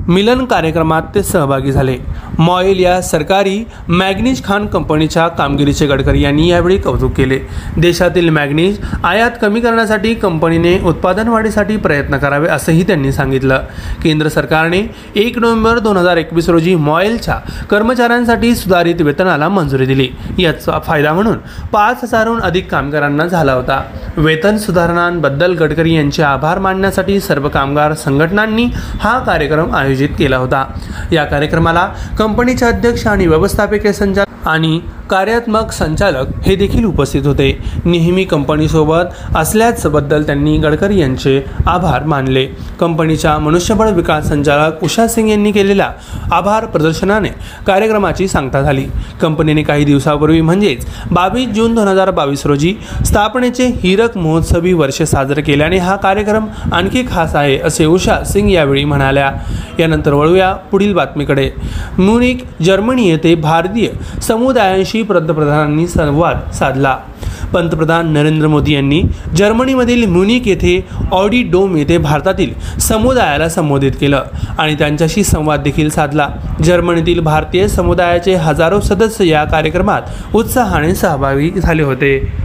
मिलन कार्यक्रमात ते सहभागी झाले. मॉयल या सरकारी मॅग्नीज खान कंपनीच्या कामगिरीचे गडकरी यांनी यावेळी कौतुक केले. देशातील मॅग्नीज आयात कमी करण्यासाठी कंपनीने उत्पादन वाढीसाठी प्रयत्न करावे असंही त्यांनी सांगितलं. केंद्र सरकारने एक नोव्हेंबर दोन हजार एकवीस रोजी मॉयलच्या कर्मचाऱ्यांसाठी सुधारित वेतनाला मंजुरी दिली. याचा फायदा म्हणून पाच हजारहून अधिक कामगारांना झाला होता. वेतन सुधारणांबद्दल गडकरी यांचे आभार मानण्यासाठी सर्व कामगार संघटनांनी हा कार्यक्रम आयोजित केला होता. या कार्यक्रमाला कंपनीचे अध्यक्ष आणि व्यवस्थापकीय संचालक आणि कार्यात्मक संचालक हे देखील उपस्थित होते. नेहमी कंपनीसोबत असल्याचबद्दल त्यांनी गडकरी यांचे आभार मानले. कंपनीच्या मनुष्यबळ विकास संचालक उषा सिंग यांनी केलेल्या आभार प्रदर्शनाने कार्यक्रमाची सांगता झाली. कंपनीने काही दिवसापूर्वी म्हणजेच बावीस जून दोन हजार बावीस रोजी स्थापनेचे हिरक महोत्सवी वर्ष साजरे केल्याने हा कार्यक्रम आणखी खास आहे असे उषा सिंग यावेळी म्हणाल्या. यानंतर वळूया पुढील बातमीकडे. म्युनिक जर्मनी येथे भारतीय समुदायांशी पंतप्रधानांनी संवाद साधला. पंतप्रधान नरेंद्र मोदी यांनी जर्मनीमधील म्युनिक येथे ऑडी डोम येथे भारतातील समुदायाला संबोधित केलं आणि त्यांच्याशी संवाद देखील साधला. जर्मनीतील भारतीय समुदायाचे हजारो सदस्य या कार्यक्रमात उत्साहाने सहभागी झाले होते.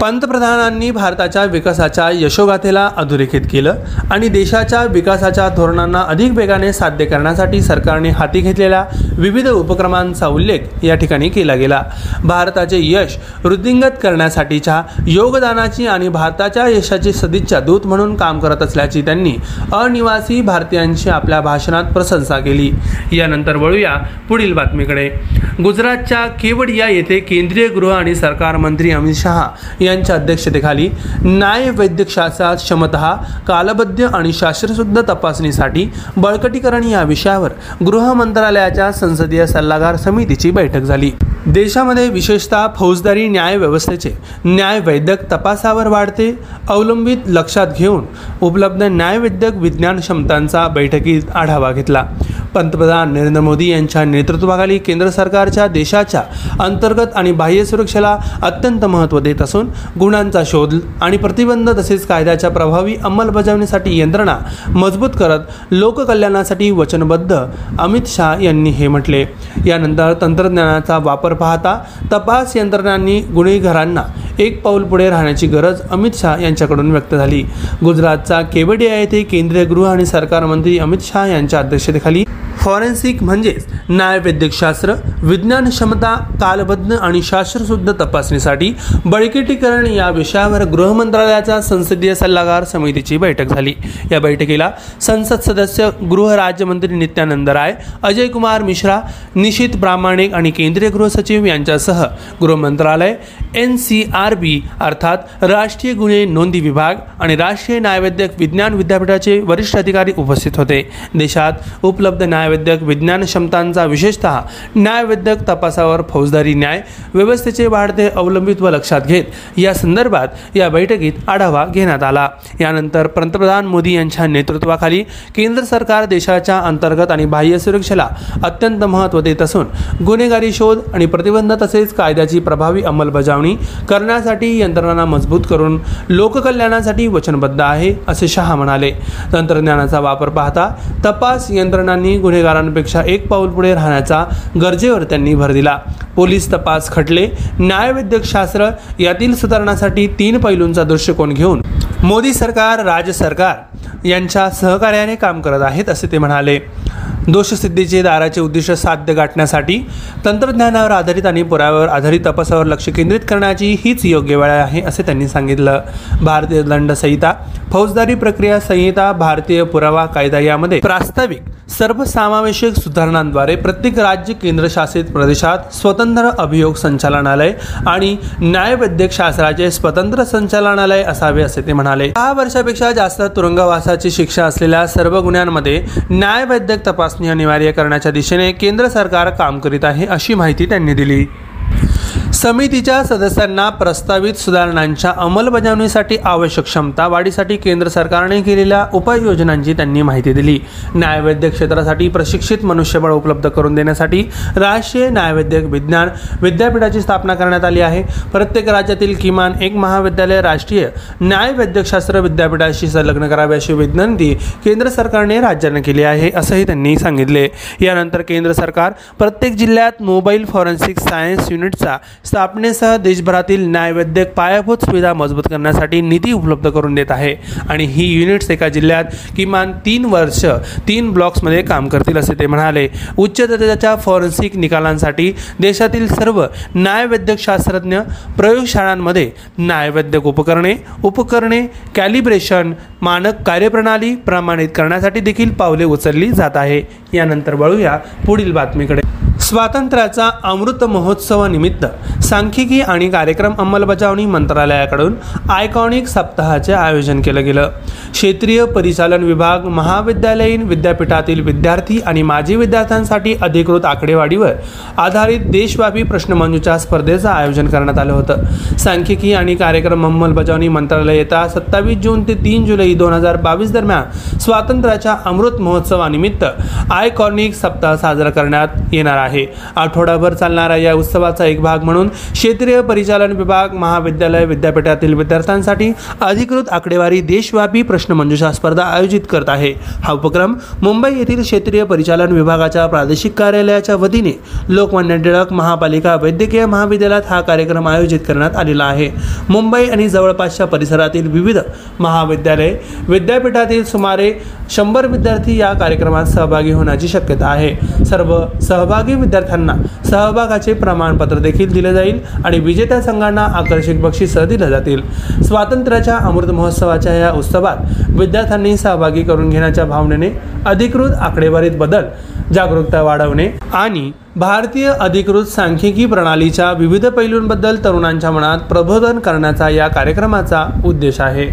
पंतप्रधानांनी भारताच्या विकासाच्या यशोगाथेला अधोरेखित केलं आणि देशाच्या विकासाच्या धोरणांना अधिक वेगाने साध्य करण्यासाठी सरकारने हाती घेतलेल्या विविध उपक्रमांचा उल्लेख या ठिकाणी केला गेला. भारताचे यश वृद्धिंगत करण्यासाठीच्या योगदानाची आणि भारताच्या यशाची सदिच्छा दूत म्हणून काम करत असल्याची त्यांनी अनिवासी भारतीयांची आपल्या भाषणात प्रशंसा केली. यानंतर वळूया पुढील बातमीकडे. गुजरातच्या केवडिया येथे केंद्रीय गृह आणि सरकार मंत्री अमित शहा यांच्या अध्यक्षतेखाली न्याय वैद्यकशास्त्रात क्षमता कालबद्ध आणि शास्त्रशुद्ध तपासणीसाठी बळकटीकरण या विषयावर गृह मंत्रालयाच्या संसदीय सल्लागार समितीची बैठक झाली. देशामध्ये विशेषतः फौजदारी न्यायव्यवस्थेचे न्यायवैद्यक तपासावर वाढते अवलंबित लक्षात घेऊन उपलब्ध न्यायवैद्यक विज्ञान क्षमतांचा बैठकीत आढावा घेतला. पंतप्रधान नरेंद्र मोदी यांच्या नेतृत्वाखाली केंद्र सरकारच्या देशाच्या अंतर्गत आणि बाह्य सुरक्षेला अत्यंत महत्त्व देत असून गुणांचा शोध आणि प्रतिबंध तसेच कायद्याच्या प्रभावी अंमलबजावणीसाठी यंत्रणा मजबूत करत लोककल्याणासाठी वचनबद्ध अमित शाह यांनी हे म्हटले. यानंतर तंत्रज्ञानाचा वापर पाहता तपास यंत्रणांनी गुन्हेगारांना एक पाऊल पुढे राहण्याची गरज अमित शहा यांच्याकडून व्यक्त झाली. गुजरातचा केवडिया येथे केंद्रीय गृह आणि सरकार मंत्री अमित शहा यांच्या अध्यक्षतेखाली फॉरेन्सिक म्हणजेच न्यायवैद्यकशास्त्र विज्ञान क्षमता कालबद्ध आणि शास्त्रशुद्ध तपासणीसाठी बळकटीकरण या विषयावर गृहमंत्रालयाच्या संसदीय सल्लागार समितीची बैठक झाली. या बैठकीला संसद सदस्य गृह राज्यमंत्री नित्यानंद राय अजय कुमार मिश्रा निशित प्रामाणिक आणि केंद्रीय गृहसचिव यांच्यासह गृहमंत्रालय एन सी आर बी अर्थात राष्ट्रीय गुन्हे नोंदी विभाग आणि राष्ट्रीय न्यायवैद्यक विज्ञान विद्यापीठाचे वरिष्ठ अधिकारी उपस्थित होते. देशात उपलब्ध न्यायवैद्य न्यायवैद्यक विज्ञान क्षमतांचा विशेषतः न्यायवैद्यक तपासावर फौजदारी न्याय व्यवस्थेचे वाढते अवलंबित्व लक्षात घेत या संदर्भात या बैठकीत आढावा घेण्यात आला. यानंतर पंतप्रधान मोदी यांच्या नेतृत्वाखाली केंद्र सरकार देशाच्या अंतर्गत आणि बाह्य सुरक्षेला अत्यंत महत्त्व देत असून गुन्हेगारी शोध आणि प्रतिबंध तसेच कायद्याची प्रभावी अंमलबजावणी करण्यासाठी यंत्रणांना मजबूत करून लोककल्याणासाठी वचनबद्ध आहे असे शहा म्हणाले. तंत्रज्ञानाचा वापर पाहता तपास यंत्रणांनी गुन्हेगार गुन्हेगारांपेक्षा एक पाऊल पुढे राहण्याचा गरजेवर त्यांनी भर दिला. पोलीस तपास खटले. न्यायवैद्यक शास्त्र यातील सुधारणासाठी तीन पैलूंचा दृष्टिकोन घेऊन मोदी सरकार राज्य सरकार यांच्या सहकार्याने काम करत आहेत असे ते म्हणाले. दोषसिद्धीचे दाराचे उद्दिष्ट साध्य गाठण्यासाठी तंत्रज्ञानावर आधारित आणि पुराव्यावर आधारित तपासावर लक्ष केंद्रित करण्याची हीच योग्य वेळ आहे असे त्यांनी सांगितलं. भारतीय दंड संहिता फौजदारी प्रक्रिया संहिता भारतीय पुरावा कायदा यामध्ये प्रास्ताविक सर्वसमावेशक सुधारणांद्वारे प्रत्येक राज्य केंद्रशासित प्रदेशात स्वतंत्र अभियोग संचालनालय आणि न्यायवैद्यक शास्त्राचे स्वतंत्र संचालनालय असावे असे ते म्हणाले. दहा वर्षापेक्षा जास्त तुरुंगवासाची शिक्षा असलेल्या सर्व गुन्ह्यांमध्ये न्यायवैद्यक तपास तपासणी अनिवार्य करण्याच्या दिशेने केंद्र सरकार काम करीत आहे अशी माहिती त्यांनी दिली. समितीच्या सदस्यांना प्रस्तावित सुधारणांच्या अंमलबजावणीसाठी आवश्यक क्षमता वाढीसाठी केंद्र सरकारने केलेल्या उपाययोजनांची त्यांनी माहिती दिली. न्यायवैद्यक क्षेत्रासाठी प्रशिक्षित मनुष्यबळ उपलब्ध करून देण्यासाठी राष्ट्रीय न्यायवैद्यक विज्ञान विद्यापीठाची स्थापना करण्यात आली आहे. प्रत्येक राज्यातील किमान एक महाविद्यालय राष्ट्रीय न्यायवैद्यकशास्त्र विद्यापीठाशी संलग्न करावे अशी विनंती केंद्र सरकारने राज्यांना केली आहे असंही त्यांनी सांगितले. यानंतर केंद्र सरकार प्रत्येक जिल्ह्यात मोबाईल फॉरेन्सिक सायन्स युनिटचा स्थापनेसह देशभरातील न्यायवैद्यक पायाभूत सुविधा मजबूत करण्यासाठी निधी उपलब्ध करून देत आहे. आणि ही युनिट्स एका जिल्ह्यात किमान तीन वर्ष तीन ब्लॉक्समध्ये काम करतील असे ते म्हणाले. उच्च दर्जाच्या फॉरेन्सिक निकालांसाठी देशातील सर्व न्यायवैद्यक शास्त्रज्ञ प्रयोगशाळांमध्ये न्यायवैद्यक उपकरणे उपकरणे कॅलिब्रेशन मानक कार्यप्रणाली प्रमाणित करण्यासाठी देखील पावले उचलली जात आहे. यानंतर वळूया पुढील बातमीकडे. स्वातंत्र्याचा अमृत महोत्सवानिमित्त सांख्यिकी आणि कार्यक्रम अंमलबजावणी मंत्रालयाकडून आयकॉनिक सप्ताहाचे आयोजन केलं गेलं. क्षेत्रीय परिचालन विभाग महाविद्यालयीन विद्यापीठातील विद्यार्थी आणि माजी विद्यार्थ्यांसाठी अधिकृत आकडेवाडीवर आधारित देशव्यापी प्रश्नमंजुषा स्पर्धेचं आयोजन करण्यात आलं होतं. सांख्यिकी आणि कार्यक्रम अंमलबजावणी मंत्रालय येत्या सत्तावीस जून ते तीन जुलै दोन हजार बावीस दरम्यान स्वातंत्र्याच्या अमृत महोत्सवानिमित्त आयकॉनिक सप्ताह साजरा करण्यात येणार आहे. आठवडाभर चालणाऱ्या या उत्सवाचा एक भाग म्हणून क्षेत्रीय परिचालन विभाग महाविद्यालय विद्यापीठातील विद्यार्थ्यांसाठी अधिकृत आकडेवारी देशव्यापी प्रश्नमंजुषा स्पर्धा आयोजित करत आहे. हा उपक्रम मुंबई येथील क्षेत्रीय परिचालन विभागाच्या प्रादेशिक कार्यालयाच्या वतीने लोकमान्य टिळक महापालिका वैद्यकीय महाविद्यालयात हा कार्यक्रम आयोजित करण्यात आलेला आहे. मुंबई आणि जवळपासच्या परिसरातील विविध महाविद्यालय विद्यापीठातील सुमारे शंभर विद्यार्थी या कार्यक्रमात सहभागी होण्याची शक्यता आहे. सर्व सहभागी विद्यार्थ्यांना सहभागाचे प्रमाणपत्र देखील दिले जाईल आणि विजेत्या संघांना आकर्षक बक्षिसं दिलं जातील. स्वातंत्र्याच्या अमृत महोत्सवाच्या या उत्सवात विद्यार्थ्यांनी सहभागी करून घेण्याच्या भावनेने अधिकृत आकडेवारीत बदल जागरूकता वाढवणे आणि भारतीय अधिकृत सांख्यिकी प्रणालीच्या विविध पैलूंबद्दल तरुणांच्या मनात प्रबोधन करण्याचा या कार्यक्रमाचा उद्देश आहे.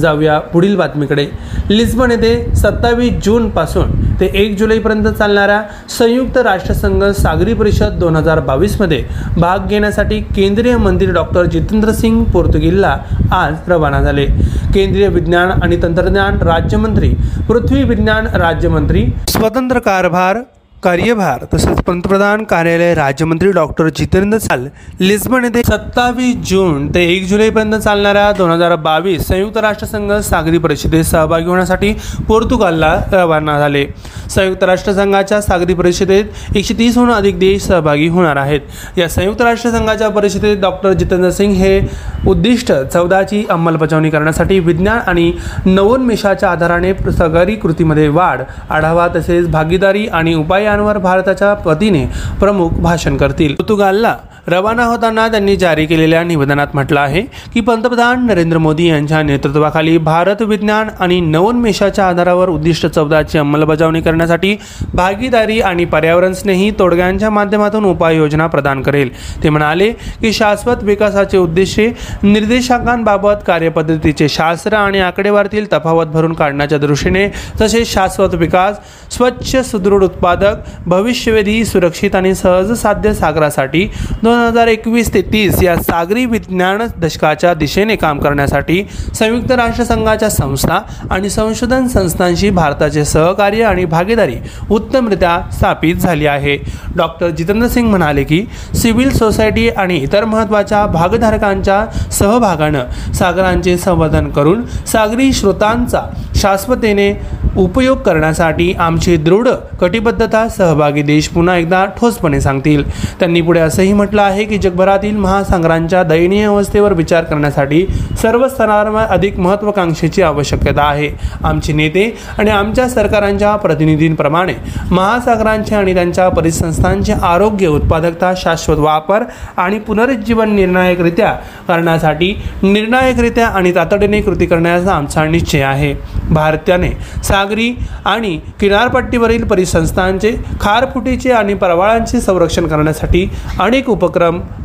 जाऊया पुढील बातमीकडे. लिस्बन येथे सत्तावीस जूनपासून ते एक जुलैपर्यंत चालणाऱ्या संयुक्त राष्ट्रसंघ सागरी परिषद दोन हजार बावीसमध्ये भाग घेण्यासाठी केंद्रीय मंत्री डॉक्टर जितेंद्र सिंग पोर्तुगीलला आज रवाना झाले. केंद्रीय विज्ञान आणि तंत्रज्ञान राज्यमंत्री पृथ्वी विज्ञान राज्यमंत्री स्वतंत्र कारभार कार्यभार तसेच पंतप्रधान कार्यालय राज्यमंत्री डॉक्टर जितेंद्र साल लिस्बन येथे सत्तावीस जून ते एक जुलैपर्यंत चालणाऱ्या दोन हजार बावीस संयुक्त राष्ट्रसंघ सागरी परिषदेत सहभागी होण्यासाठी पोर्तुगालला रवाना झाले. संयुक्त राष्ट्रसंघाच्या सागरी परिषदेत एकशे तीसहून अधिक देश सहभागी होणार आहेत. या संयुक्त राष्ट्रसंघाच्या परिषदेत डॉक्टर जितेंद्र सिंग हे उद्दिष्ट चौदाची अंमलबजावणी करण्यासाठी विज्ञान आणि नवोन्मेषाच्या आधाराने सागरी कृतीमध्ये वाढ आढावा तसेच भागीदारी आणि उपाय विषयांवर भारताच्या वतीने प्रमुख भाषण करतील. पोर्तुगालला रवाना होताना त्यांनी जारी केलेल्या निवेदनात म्हटलं आहे की पंतप्रधान नरेंद्र मोदी यांच्या नेतृत्वाखाली भारत विज्ञान आणि नवोन्मेषाच्या आधारावर उद्दिष्ट चौदाची अंमलबजावणी करण्यासाठी भागीदारी आणि पर्यावरण स्नेही तोडग्यांच्या माध्यमातून उपाययोजना प्रदान करेल. ते म्हणाले की शाश्वत विकासाचे उद्देशे निर्देशांकांबाबत कार्यपद्धतीचे शास्त्र आणि आकडेवारीतील तफावत भरून काढण्याच्या दृष्टीने तसेच शाश्वत विकास स्वच्छ सुदृढ उत्पादक भविष्यवेधी सुरक्षित आणि सहज साध्य सागरासाठी दोन हजार एकवीस ते तीस या सागरी विज्ञान दशकाच्या दिशेने काम करण्यासाठी संयुक्त राष्ट्रसंघाच्या संस्था आणि संशोधन संस्थांशी भारताचे सहकार्य आणि भागीदारी उत्तमरित्या स्थापित झाली आहे. डॉक्टर जितेंद्र सिंग म्हणाले की सिव्हिल सोसायटी आणि इतर महत्त्वाच्या भागधारकांच्या सहभागानं सागरांचे संवर्धन करून सागरी स्रोतांचा शाश्वतेने उपयोग करण्यासाठी आमची दृढ कटिबद्धता सहभागी देश पुन्हा एकदा ठोसपणे सांगतील. त्यांनी पुढे असंही म्हटलं आहे की जगभरातील महासागरांच्या दयनीय अवस्थेवर विचार करण्यासाठी सर्व स्तरांवर अधिक महत्त्वाकांक्षेची आवश्यकता आहे. आमचे नेते आणि आमच्या सरकारांच्या प्रतिनिधींप्रमाणे महासागरांचे आणि त्यांच्या परिसंस्थांचे आरोग्य उत्पादकता शाश्वत वापर आणि पुनरुज्जीवन निर्णायकरित्या करण्यासाठी निर्णायकरित्या आणि तातडीने कृती करण्याचा आमचा निश्चय आहे. भारताने सागरी आणि किनारपट्टीवरील परिसंस्थांचे खारफुटीचे आणि परवाळांचे संरक्षण करण्यासाठी अनेक उपक्रम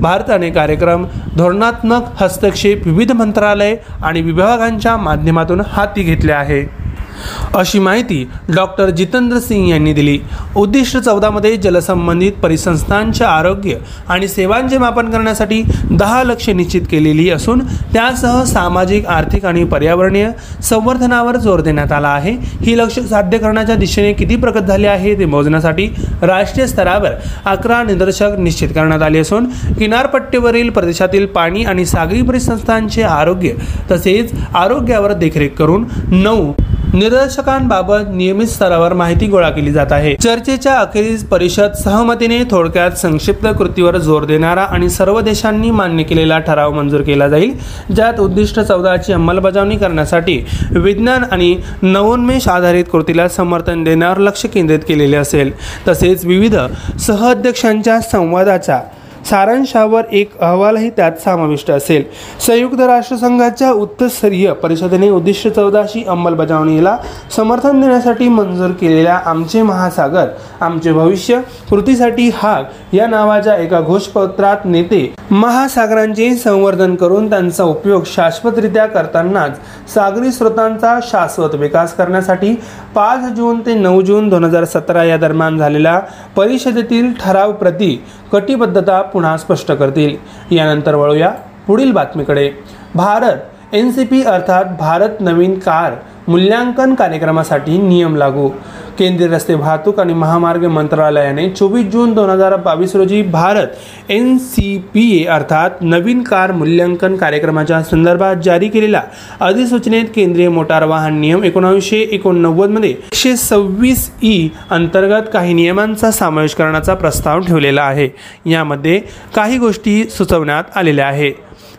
भारताने कार्यक्रम धोरणात्मक हस्तक्षेप विविध मंत्रालय आणि विभागांच्या माध्यमातून हाती घेतले आहे. अशी माहिती डॉक्टर जितेंद्र सिंग यांनी दिली. उद्दिष्ट चौदामध्ये जलसंबंधित परिसंस्थांचे आरोग्य आणि सेवांचे मापन करण्यासाठी दहा लक्ष निश्चित केलेली असून त्यासह सामाजिक आर्थिक आणि पर्यावरणीय संवर्धनावर जोर देण्यात आला आहे. ही लक्ष साध्य करण्याच्या दिशेने किती प्रगत झाले आहे ते मोजण्यासाठी राष्ट्रीय स्तरावर अकरा निदर्शक निश्चित करण्यात आले असून किनारपट्टीवरील प्रदेशातील पाणी आणि सागरी परिसंस्थांचे आरोग्य तसेच आरोग्यावर देखरेख करून नऊ निदर्शकांबाबत नियमित स्तरावर माहिती गोळा केली जात आहे. चर्चेच्या अखेरीस परिषद सहमतीने थोडक्यात संक्षिप्त कृतीवर जोर देणारा आणि सर्व देशांनी मान्य केलेला ठराव मंजूर केला जाईल ज्यात उद्दिष्ट चौदाची अंमलबजावणी करण्यासाठी विज्ञान आणि नवोन्मेष आधारित कृतीला समर्थन देण्यावर लक्ष केंद्रित केलेले असेल. तसेच विविध सहअध्यक्षांच्या संवादाच्या सारांशावर एक अहवालही त्यात समाविष्ट असेल. संयुक्त राष्ट्रसंघाच्या उच्चस्तरीय परिषदेने उद्दिष्ट चौदाशी अंमलबजावणीला समर्थन देण्यासाठी मंजूर केलेल्या आमचे महासागर आमचे भविष्य कृतीसाठी हाग या नावाच्या एका घोषपत्रात नेते महासागरांचे संवर्धन करून त्यांचा उपयोग शाश्वतरित्या करतानाच सागरी स्रोतांचा शाश्वत विकास करण्यासाठी पाच जून ते नऊ जून दोन हजार सतरा या दरम्यान झालेल्या परिषदेतील ठराव प्रती कटिबद्धता पुन्हा स्पष्ट करतील. यानंतर वळूया पुढील बातमीकडे. भारत एन सी पी अर्थात भारत नवीन कार मूल्यांकन कार्यक्रमासाठी नियम लागू. केंद्रीय रस्ते वाहतूक आणि महामार्ग मंत्रालयाने चोवीस जून दोन हजार बावीस रोजी Bharat N C P A अर्थात नवीन कार मूल्यांकन कार्यक्रमाच्या संदर्भात जारी केलेल्या अधिसूचनेत केंद्रीय मोटार वाहन नियम एकोणीसशे एकोणनव्वदमध्ये एकशे सव्वीस ई अंतर्गत काही नियमांचा समावेश करण्याचा प्रस्ताव ठेवलेला आहे. यामध्ये काही गोष्टी सुचवण्यात आलेल्या आहेत.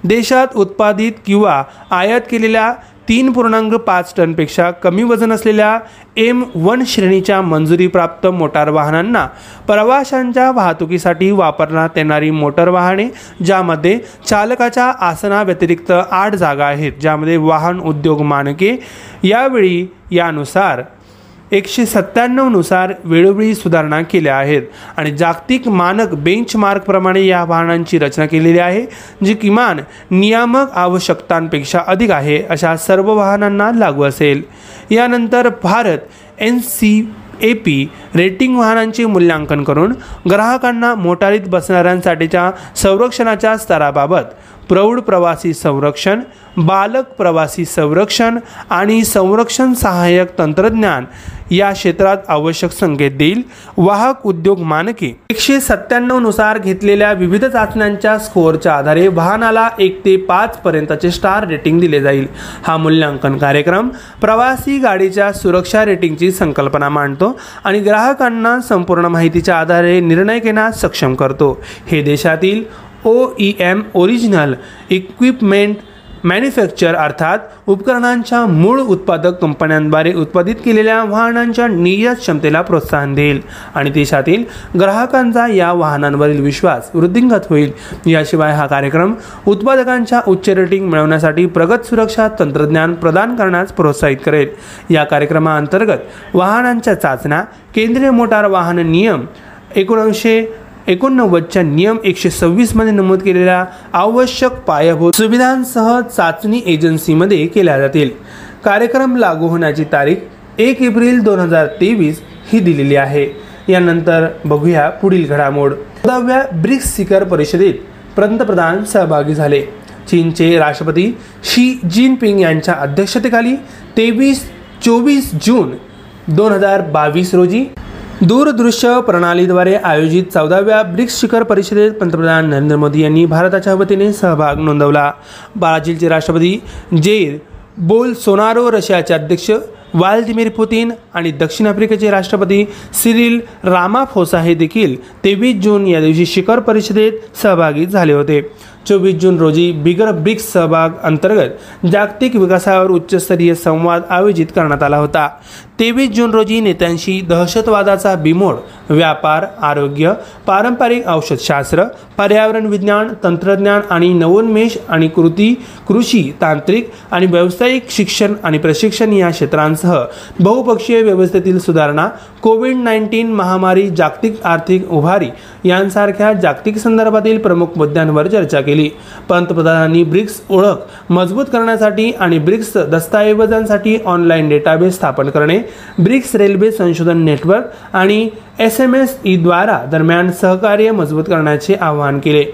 देशात उत्पादित किंवा आयात केलेल्या तीन पूर्णांक पाच टनपेक्षा कमी वजन असलेल्या एम वन श्रेणीच्या मंजुरीप्राप्त मोटार वाहनांना प्रवाशांच्या वाहतुकीसाठी वापरण्यात येणारी मोटर वाहने ज्यामध्ये चालकाच्या आसनाव्यतिरिक्त आठ जागा आहेत ज्यामध्ये वाहन उद्योग मानके यावेळी यानुसार एकशे सत्त्याण्णवनुसार वेळोवेळी सुधारणा केल्या आहेत आणि जागतिक मानक बेंचमार्कप्रमाणे या वाहनांची रचना केलेली आहे जी किमान नियामक आवश्यकतांपेक्षा अधिक आहे अशा सर्व वाहनांना लागू असेल. यानंतर Bharat N C A P rating वाहनांचे मूल्यांकन करून ग्राहकांना मोटारीत बसणाऱ्यांसाठीच्या संरक्षणाच्या स्तराबाबत प्रौढ प्रवासी संरक्षण बालक प्रवासी संरक्षण आणि संरक्षण सहाय्यक तंत्रज्ञान या क्षेत्रात आवश्यक संकेत देईल. वाहक उद्योग मानके. एकशे सत्त्याण्णवनुसार घेतलेल्या विविध चाचण्यांच्या स्कोअरच्या आधारे वाहनाला एक ते पाच पर्यंतचे स्टार रेटिंग दिले जाईल. हा मूल्यांकन कार्यक्रम प्रवासी गाडीच्या सुरक्षा रेटिंगची संकल्पना मांडतो आणि ग्राहकांना संपूर्ण माहितीच्या आधारे निर्णय घेण्यास सक्षम करतो. हे देशातील O E M original equipment manufacture अर्थात उपकरणांच्या मूळ उत्पादक कंपन्यांद्वारे उत्पादित केलेल्या वाहनांच्या निर्यात क्षमतेला प्रोत्साहन देईल आणि देशातील ग्राहकांचा या वाहनांवरील विश्वास वृद्धिंगत होईल. याशिवाय हा कार्यक्रम उत्पादकांच्या उच्च रेटिंग मिळवण्यासाठी प्रगत सुरक्षा तंत्रज्ञान प्रदान करण्यास प्रोत्साहित करेल. या कार्यक्रमाअंतर्गत वाहनांच्या चाचण्या केंद्रीय मोटार वाहन नियम एकोणीसशे एकोणनव्वदच्या नियम एकशे सव्वीसमध्ये नमूद केलेल्या आवश्यक पायाभूत सुविधांसह चाचणी एजन्सीमध्ये केल्या जातील. कार्यक्रम लागू होण्याची तारीख एक एप्रिल दोन हजार तेवीस ही दिलेली आहे. यानंतर बघूया पुढील घडामोड. चौदाव्या ब्रिक्स शिखर परिषदेत पंतप्रधान सहभागी झाले. चीनचे राष्ट्रपती शी जिनपिंग यांच्या अध्यक्षतेखाली तेवीस चोवीस जून दोन हजार बावीस रोजी दूरदृश्य प्रणालीद्वारे आयोजित चौदाव्या ब्रिक्स शिखर परिषदेत पंतप्रधान नरेंद्र मोदी यांनी भारताच्या वतीने सहभाग नोंदवला. ब्राझीलचे राष्ट्रपती जेर बोल सोनारो रशियाचे अध्यक्ष व्लादिमीर पुतीन आणि दक्षिण आफ्रिकेचे राष्ट्रपती सिरिल रामाफोसा हे देखील तेवीस जून या दिवशी शिखर परिषदेत सहभागी झाले होते. चोवीस जून रोजी बिगर ब्रिक्स सहभाग अंतर्गत जागतिक विकासावर उच्चस्तरीय संवाद आयोजित करण्यात आला होता. तेवीस जून रोजी नेत्यांशी दहशतवादाचा बिमोड व्यापार आरोग्य पारंपरिक औषधशास्त्र पर्यावरण विज्ञान तंत्रज्ञान आणि नवोन्मेष आणि कृती कृषी तांत्रिक आणि व्यावसायिक शिक्षण आणि प्रशिक्षण या क्षेत्रांसह बहुपक्षीय व्यवस्थेतील सुधारणा कोविड नाईन्टीन महामारी जागतिक आर्थिक उभारी यांसारख्या जागतिक संदर्भातील प्रमुख मुद्द्यांवर चर्चा केली. पंतप्रधानांनी ब्रिक्स ओळख मजबूत करण्यासाठी आणि ब्रिक्स दस्तऐवजांसाठी ऑनलाईन डेटाबेस स्थापन करणे ब्रिक्स रेल्वे संशोधन नेटवर्क आणि एस एम एस ईद्वारा दरम्यान सहकार्य मजबूत करण्याचे आवाहन केले.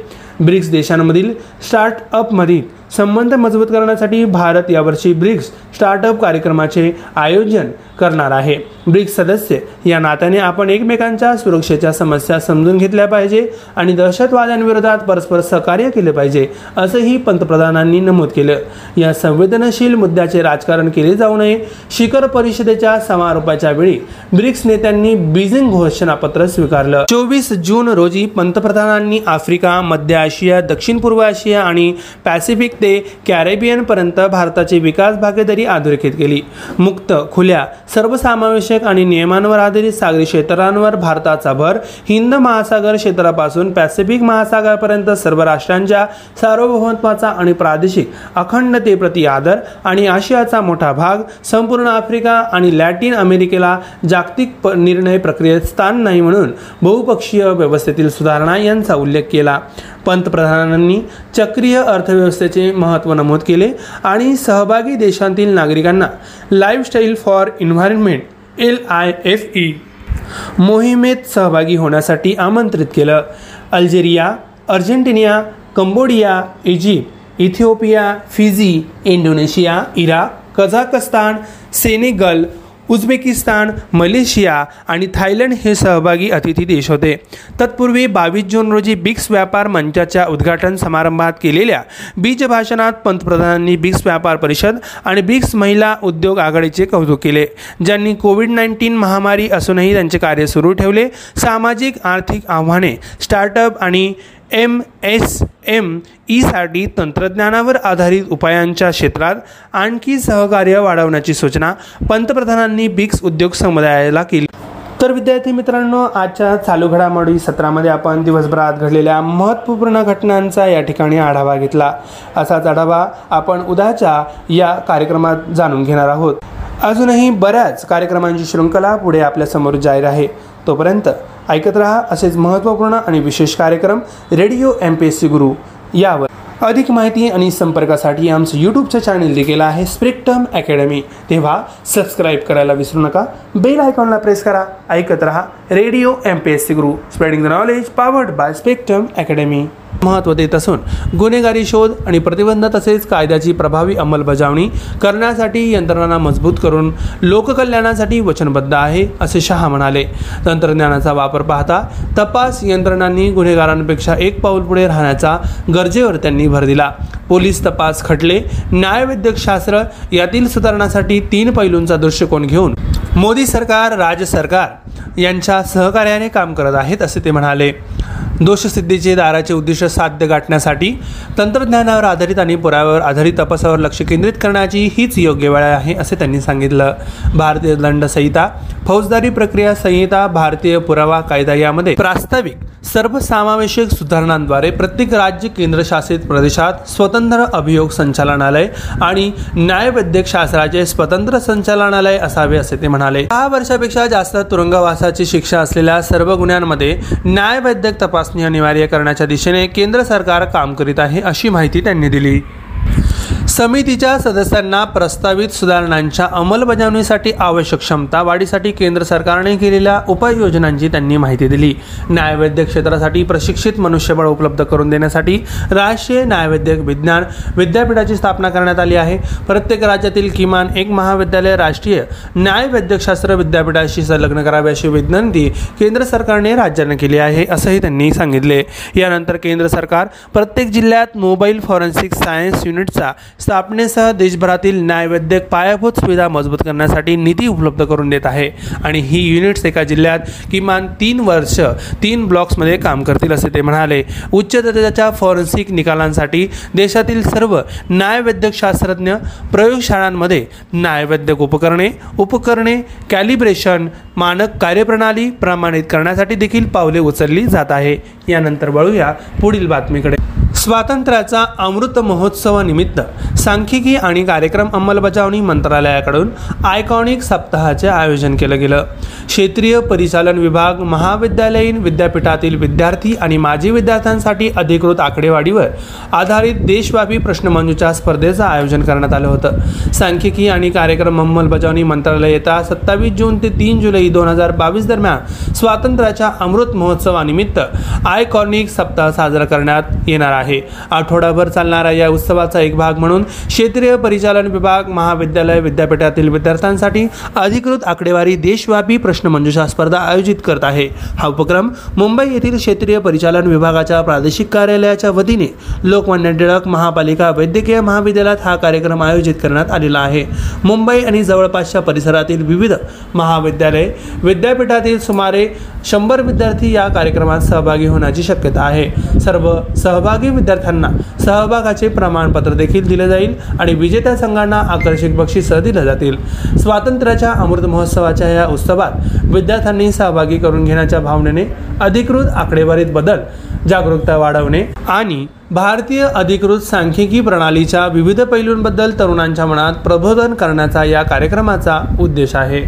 ब्रिक्स देशांमधील स्टार्टअपमधील संबंध मजबूत करण्यासाठी भारत यावर्षी ब्रिक्स स्टार्टअप कार्यक्रमाचे आयोजन करणार आहे. ब्रिक्स सदस्य या नात्याने आपण एकमेकांच्या सुरक्षेच्या समस्या समजून घेतल्या पाहिजे आणि दहशतवाद्यांविरोधात परस्पर सहकार्य केले पाहिजे असंही पंतप्रधानांनी नमूद केलं. या संवेदनशील मुद्द्याचे राजकारण केले जाऊ नये. शिखर परिषदेच्या समारोपाच्या वेळी ब्रिक्स नेत्यांनी बीजिंग घोषणापत्र स्वीकारलं. चोवीस जून रोजी पंतप्रधानांनी आफ्रिका मध्य आशिया दक्षिण पूर्व आशिया आणि पॅसिफिक ते कॅरेबियन पर्यंत भारताची विकास भागीदारी अधोरेखित केली. मुक्त खुल्या सर्वसमावेशक आणि नियमांवर आधारित सागरी क्षेत्रांवर भारताचा भर हिंद महासागर क्षेत्रापासून पॅसिफिक महासागरापर्यंत सर्व राष्ट्रांच्या सार्वभौमत्वाचा आणि प्रादेशिक अखंडतेप्रती आदर आणि आशियाचा मोठा भाग संपूर्ण आफ्रिका आणि लॅटिन अमेरिकेला जागतिक निर्णय प्रक्रियेत स्थान नाही म्हणून बहुपक्षीय व्यवस्थेतील सुधारणा यांचा उल्लेख केला. पंतप्रधानांनी चक्रीय अर्थव्यवस्थेचे महत्त्व नमूद केले आणि सहभागी देशांतील नागरिकांना lifestyle for environment L I F E मोहिमेत सहभागी होण्यासाठी आमंत्रित केलं. Algeria Argentina Cambodia Egypt Ethiopia Fiji Indonesia Iraq Kazakhstan Senegal Uzbekistan Malaysia आणि थायलंड हे सहभागी अतिथी देश होते. तत्पूर्वी बावीस जून रोजी बिक्स व्यापार मंचाच्या उद्घाटन समारंभात केलेल्या बीज भाषणात पंतप्रधानांनी बिक्स व्यापार परिषद आणि बिक्स महिला उद्योग आघाडीचे कौतुक केले ज्यांनी कोविड नाईन्टीन महामारी असूनही त्यांचे कार्य सुरू ठेवले. सामाजिक आर्थिक आव्हाने स्टार्टअप आणि एम एस एम ईसाठी तंत्रज्ञानावर आधारित उपायांच्या क्षेत्रात आणखी सहकार्य वाढवण्याची सूचना पंतप्रधानांनी ब्रिक्स उद्योग समुदायाला केली. तर विद्यार्थी मित्रांनो आजच्या चालू घडामोडी सत्रामध्ये आपण दिवसभरात घडलेल्या महत्त्वपूर्ण घटनांचा या ठिकाणी आढावा घेतला. असाच आढावा आपण उद्याच्या या कार्यक्रमात जाणून घेणार आहोत. अजूनही बऱ्याच कार्यक्रमांची शृंखला पुढे आपल्यासमोर जाहीर आहे. तोपर्यंत ऐकत रहा असेच महत्त्वपूर्ण आणि विशेष कार्यक्रम radio M P S C Guru यावर. अधिक माहिती आणि संपर्कासाठी आमचं यूट्यूबचं चॅनल देखील आहे स्प्रिक्टम अकॅडमी तेव्हा सबस्क्राईब करायला विसरू नका. बेल आयकॉनला प्रेस करा. ऐकत रहा radio M P S C Guru. Spreading the knowledge powered by Spectrum academy महत्त्व देत असून गुन्हेगारी शोध आणि प्रतिबंध तसेच कायद्याची प्रभावी अंमलबजावणी करण्यासाठी यंत्रणांना मजबूत करून लोककल्याणासाठी वचनबद्ध आहे असे शहा म्हणाले. तंत्रज्ञानाचा वापर पाहता तपास यंत्रणांनी गुन्हेगारांपेक्षा एक पाऊल पुढे राहण्याचा गरजेवर त्यांनी भर दिला. पोलीस तपास खटले न्यायवैद्यक शास्त्र यातील सुधारणासाठी तीन पैलूंचा दृष्टिकोन घेऊन मोदी सरकार राज्य सरकार यांच्या सहकार्याने काम करत आहेत असे ते म्हणाले. दोषसिद्धीचे दाराचे उद्दिष्ट साध्य गाठण्यासाठी तंत्रज्ञानावर आधारित आणि पुराव्यावर आधारित तपासावर लक्ष केंद्रित करण्याची हीच योग्य वेळ आहे असे त्यांनी सांगितलं. भारतीय दंड संहिता फौजदारी प्रक्रिया संहिता भारतीय पुरावा कायदा यामध्ये प्रास्ताविक सर्वसमावेशक सुधारणांद्वारे प्रत्येक राज्य केंद्रशासित प्रदेशात स्वतंत्र अभियोग संचालनालय आणि न्यायवैद्यक शास्त्राचे स्वतंत्र संचालनालय असावे असे ते म्हणाले. दहा वर्षापेक्षा जास्त तुरुंगवासाची शिक्षा असलेल्या सर्व गुन्ह्यांमध्ये न्यायवैद्यक तपास तपासणी अनिवार्य करण्याच्या दिशेने केंद्र सरकार काम करीत आहे अशी माहिती त्यांनी दिली. समितीच्या सदस्यांना प्रस्तावित सुधारणांच्या अंमलबजावणीसाठी आवश्यक क्षमता वाढीसाठी केंद्र सरकारने केलेल्या उपाययोजनांची त्यांनी माहिती दिली. न्यायवैद्यक क्षेत्रासाठी प्रशिक्षित मनुष्यबळ उपलब्ध करून देण्यासाठी राष्ट्रीय न्यायवैद्यक विज्ञान विद्यापीठाची स्थापना करण्यात आली आहे. प्रत्येक राज्यातील किमान एक महाविद्यालय राष्ट्रीय न्यायवैद्यकशास्त्र विद्यापीठाशी संलग्न करावे अशी विनंती केंद्र सरकारने राज्यांना केली आहे असंही त्यांनी सांगितले. यानंतर केंद्र सरकार प्रत्येक जिल्ह्यात मोबाईल फॉरेन्सिक सायन्स युनिटचा स्थापनेसह देशभरातील न्यायवैद्यक पायाभूत सुविधा मजबूत करण्यासाठी निधी उपलब्ध करून देत आहे. आणि ही युनिट्स एका जिल्ह्यात किमान तीन वर्ष तीन ब्लॉक्समध्ये काम करतील असे ते म्हणाले. उच्च दर्जाच्या फॉरेन्सिक निकालांसाठी देशातील सर्व न्यायवैद्यक शास्त्रज्ञ प्रयोगशाळांमध्ये न्यायवैद्यक उपकरणे उपकरणे कॅलिब्रेशन मानक कार्यप्रणाली प्रमाणित करण्यासाठी देखील पावले उचलली जात आहे. यानंतर वळूया पुढील बातमीकडे. स्वातंत्र्याचा अमृत महोत्सवानिमित्त सांख्यिकी आणि कार्यक्रम अंमलबजावणी मंत्रालयाकडून आयकॉनिक सप्ताहाचे आयोजन केलं गेलं. क्षेत्रीय परिचालन विभाग महाविद्यालयीन विद्यापीठातील विद्यार्थी आणि माजी विद्यार्थ्यांसाठी अधिकृत आकडेवाडीवर आधारित देशव्यापी प्रश्नमंजुषा स्पर्धेचं आयोजन करण्यात आलं होतं. सांख्यिकी आणि कार्यक्रम अंमलबजावणी मंत्रालय येत्या सत्तावीस जून ते तीन जुलै दोन हजार बावीस दरम्यान स्वातंत्र्याच्या अमृत महोत्सवानिमित्त आयकॉनिक सप्ताह साजरा करण्यात येणार आहे. आहे. आठवडाभर चालणाऱ्या या उत्सवाचा एक भाग म्हणून क्षेत्रीय परिचालन विभाग महाविद्यालय विद्यापीठातील विद्यार्थ्यांसाठी अधिकृत आकडेवारी देशव्यापी प्रश्नमंजुषा स्पर्धा आयोजित करत आहे. हा उपक्रम मुंबई येथील क्षेत्रीय परिचालन विभागाच्या प्रादेशिक कार्यालयाच्या वतीने लोकमान्य टिळक महापालिका वैद्यकीय महाविद्यालयात हा कार्यक्रम आयोजित करण्यात आलेला आहे. मुंबई आणि जवळपासच्या परिसरातील विविध महाविद्यालय विद्यापीठातील सुमारे शंभर विद्यार्थी या कार्यक्रमात सहभागी होण्याची शक्यता आहे. सर्व सहभागी विद्यार्थ्यांना सहभागाचे प्रमाणपत्र देखील दिले जाईल आणि विजेत्या संघांना आकर्षक बक्षिसं दिले जातील. स्वातंत्र्याच्या अमृत महोत्सवाच्या या उत्सवात विद्यार्थ्यांनी सहभागी करून घेण्याच्या भावनेने अधिकृत आकडेवारीत बदल जागरूकता वाढवणे आणि भारतीय अधिकृत सांख्यिकी प्रणालीच्या विविध पैलूंबद्दल तरुणांच्या मनात प्रबोधन करण्याचा या कार्यक्रमाचा उद्देश आहे.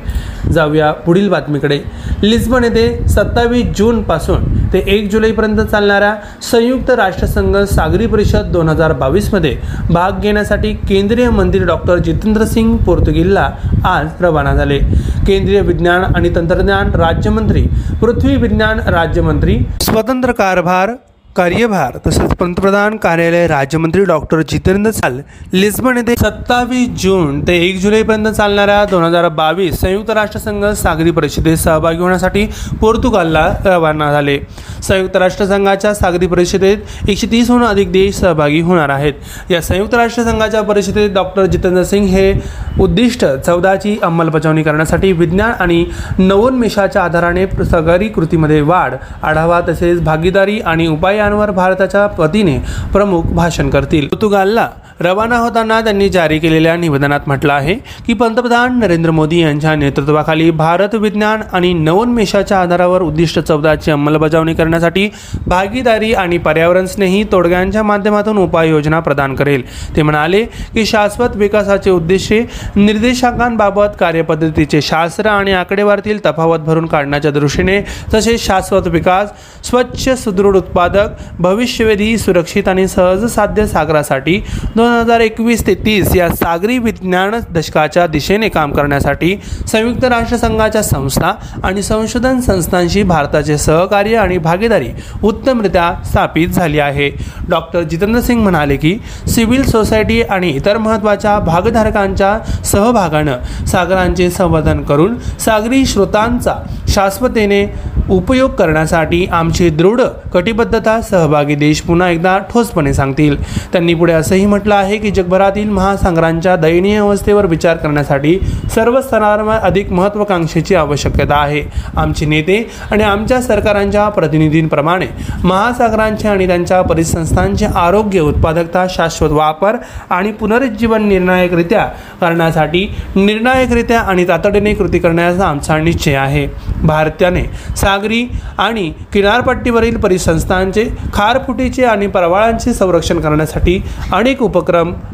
जाऊया पुढील बातमीकडे. लिस्बन येथे सत्तावीस जूनपासून ते एक जुलैपर्यंत चालणाऱ्या संयुक्त राष्ट्रसंघ सागरी परिषद दोन हजार बावीसमध्ये भाग घेण्यासाठी केंद्रीय मंत्री डॉक्टर जितेंद्र सिंग पोर्तुगीलला आज रवाना झाले. केंद्रीय विज्ञान आणि तंत्रज्ञान राज्यमंत्री पृथ्वी विज्ञान राज्यमंत्री स्वतंत्र कारभार कार्यभार तसेच पंतप्रधान कार्यालय राज्यमंत्री डॉक्टर जितेंद्र साल लिस्बन येथे सत्तावीस जून ते एक जुलैपर्यंत चालणाऱ्या दोन हजार बावीस संयुक्त राष्ट्रसंघ सागरी परिषदेत सहभागी होण्यासाठी पोर्तुगालला रवाना झाले. संयुक्त राष्ट्रसंघाच्या सागरी परिषदेत एकशे तीसहून अधिक देश सहभागी होणार आहेत. या संयुक्त राष्ट्रसंघाच्या परिषदेत डॉक्टर जितेंद्र सिंग हे उद्दिष्ट चौदाची अंमलबजावणी करण्यासाठी विज्ञान आणि नवोन्मेषाच्या आधाराने सागरी कृतीमध्ये वाढ आढावा तसेच भागीदारी आणि उपाय विषयांवर भारताच्या वतीने प्रमुख भाषण करतील. पोर्तुगालला रवाना होताना त्यांनी जारी केलेल्या निवेदनात म्हटलं आहे की पंतप्रधान नरेंद्र मोदी यांच्या नेतृत्वाखाली भारत विज्ञान आणि नवोन्मेषाच्या आधारावर उद्दिष्ट चौदाची अंमलबजावणी करण्यासाठी भागीदारी आणि पर्यावरण स्नेही तोडग्यांच्या माध्यमातून उपाययोजना प्रदान करेल. ते म्हणाले की शाश्वत विकासाचे उद्देशे निर्देशांकांबाबत कार्यपद्धतीचे शास्त्र आणि आकडेवारीतील तफावत भरून काढण्याच्या दृष्टीने तसेच शाश्वत विकास स्वच्छ सुदृढ उत्पादक भविष्यवेधी सुरक्षित आणि सहज साध्य सागरासाठी दोन हजार एकवीस ते तीस या सागरी विज्ञान दशकाच्या दिशेने काम करण्यासाठी संयुक्त राष्ट्रसंघाच्या संस्था आणि संशोधन संस्थांशी भारताचे सहकार्य आणि भागीदारी उत्तमरित्या स्थापित झाली आहे. डॉक्टर जितेंद्र सिंग म्हणाले की सिव्हिल सोसायटी आणि इतर महत्त्वाच्या भागधारकांच्या सहभागानं सागरांचे संवर्धन करून सागरी स्रोतांचा शाश्वतेने उपयोग करण्यासाठी आमची दृढ कटिबद्धता सहभागी देश पुन्हा एकदा ठोसपणे सांगतील. त्यांनी पुढे असंही म्हटलं आहे की जगभरातील महासागरांच्या दयनीय अवस्थेवर विचार करण्यासाठी सर्व स्तरांवर अधिक महत्त्वाकांक्षेची आवश्यकता आहे. आमचे नेते आणि आमच्या सरकारांच्या प्रतिनिधींप्रमाणे महासागरांचे आणि त्यांच्या परिसंस्थांचे आरोग्य उत्पादकता शाश्वत वापर आणि पुनरुज्जीवन निर्णायकरित्या करण्यासाठी निर्णायकरित्या आणि तातडीने कृती करण्याचा आमचा निश्चय आहे. भारताने सागरी आणि किनारपट्टीवरील परिसंस्थांचे खारफुटीचे आणि परवाळांचे संरक्षण करण्यासाठी अनेक उपक्रम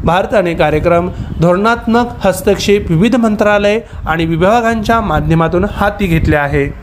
भारताने कार्यक्रम धोरणात्मक हस्तक्षेप विविध मंत्रालय आणि विभागांच्या माध्यमातून हाती घेतले आहे.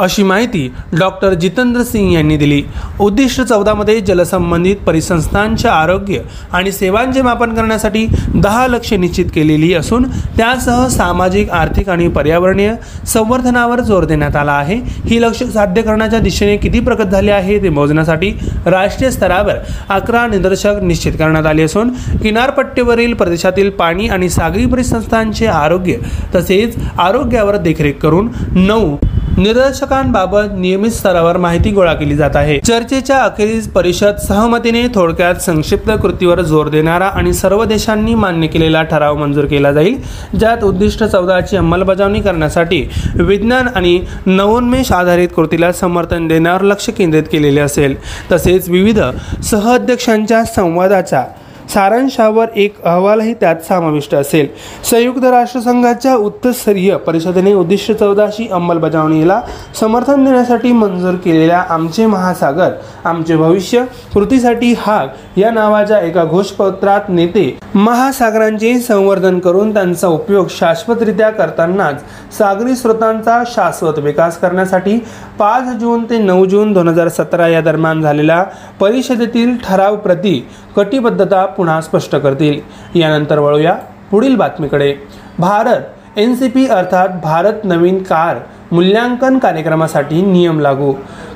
अशी माहिती डॉक्टर जितेंद्र सिंग यांनी दिली. उद्दिष्ट चौदामध्ये जलसंबंधित परिसंस्थांचे आरोग्य आणि सेवांचे मापन करण्यासाठी दहा लक्ष निश्चित केलेली असून त्यासह सामाजिक आर्थिक आणि पर्यावरणीय संवर्धनावर जोर देण्यात आला आहे. ही लक्ष साध्य करण्याच्या दिशेने किती प्रगत झाले आहे ते मोजण्यासाठी राष्ट्रीय स्तरावर अकरा निदर्शक निश्चित करण्यात आले असून किनारपट्टीवरील प्रदेशातील पाणी आणि सागरी परिसंस्थांचे आरोग्य तसेच आरोग्यावर देखरेख करून नऊ निदर्शकांबाबत नियमित स्तरावर माहिती गोळा केली जात आहे. चर्चेच्या अखेरीस परिषद सहमतीने थोडक्यात संक्षिप्त कृतीवर जोर देणारा आणि सर्व देशांनी मान्य केलेला ठराव मंजूर केला जाईल ज्यात उद्दिष्ट चौदाची अंमलबजावणी करण्यासाठी विज्ञान आणि नवोन्मेष आधारित कृतीला समर्थन देण्यावर लक्ष केंद्रित केलेले असेल. तसेच विविध सहअध्यक्षांच्या संवादाच्या सारांशावर एक अहवालही त्यात समाविष्ट असेल. संयुक्त राष्ट्रसंघाच्या उच्चस्तरीय परिषदेने उद्दिष्ट चौदाशी अंमलबजावणीला समर्थन देण्यासाठी मंजूर केलेल्या आमचे महासागर आमचे भविष्य कृतीसाठी हाग या नावाच्या एका घोषपत्रात नेते महासागरांचे संवर्धन करून त्यांचा उपयोग शाश्वतरित्या करतानाच सागरी स्रोतांचा शाश्वत विकास करण्यासाठी पाच जून ते नऊ जून दोन हजार सतरा या दरम्यान झालेल्या परिषदेतील ठराव प्रती कटिबद्धता पुन्हा स्पष्ट करतील. यानंतर वळूया पुढील बातमीकडे. भारत एन सी पी अर्थात भारत नवीन कार मूल्यांकन कार्यक्रमासाठी नियम लागू.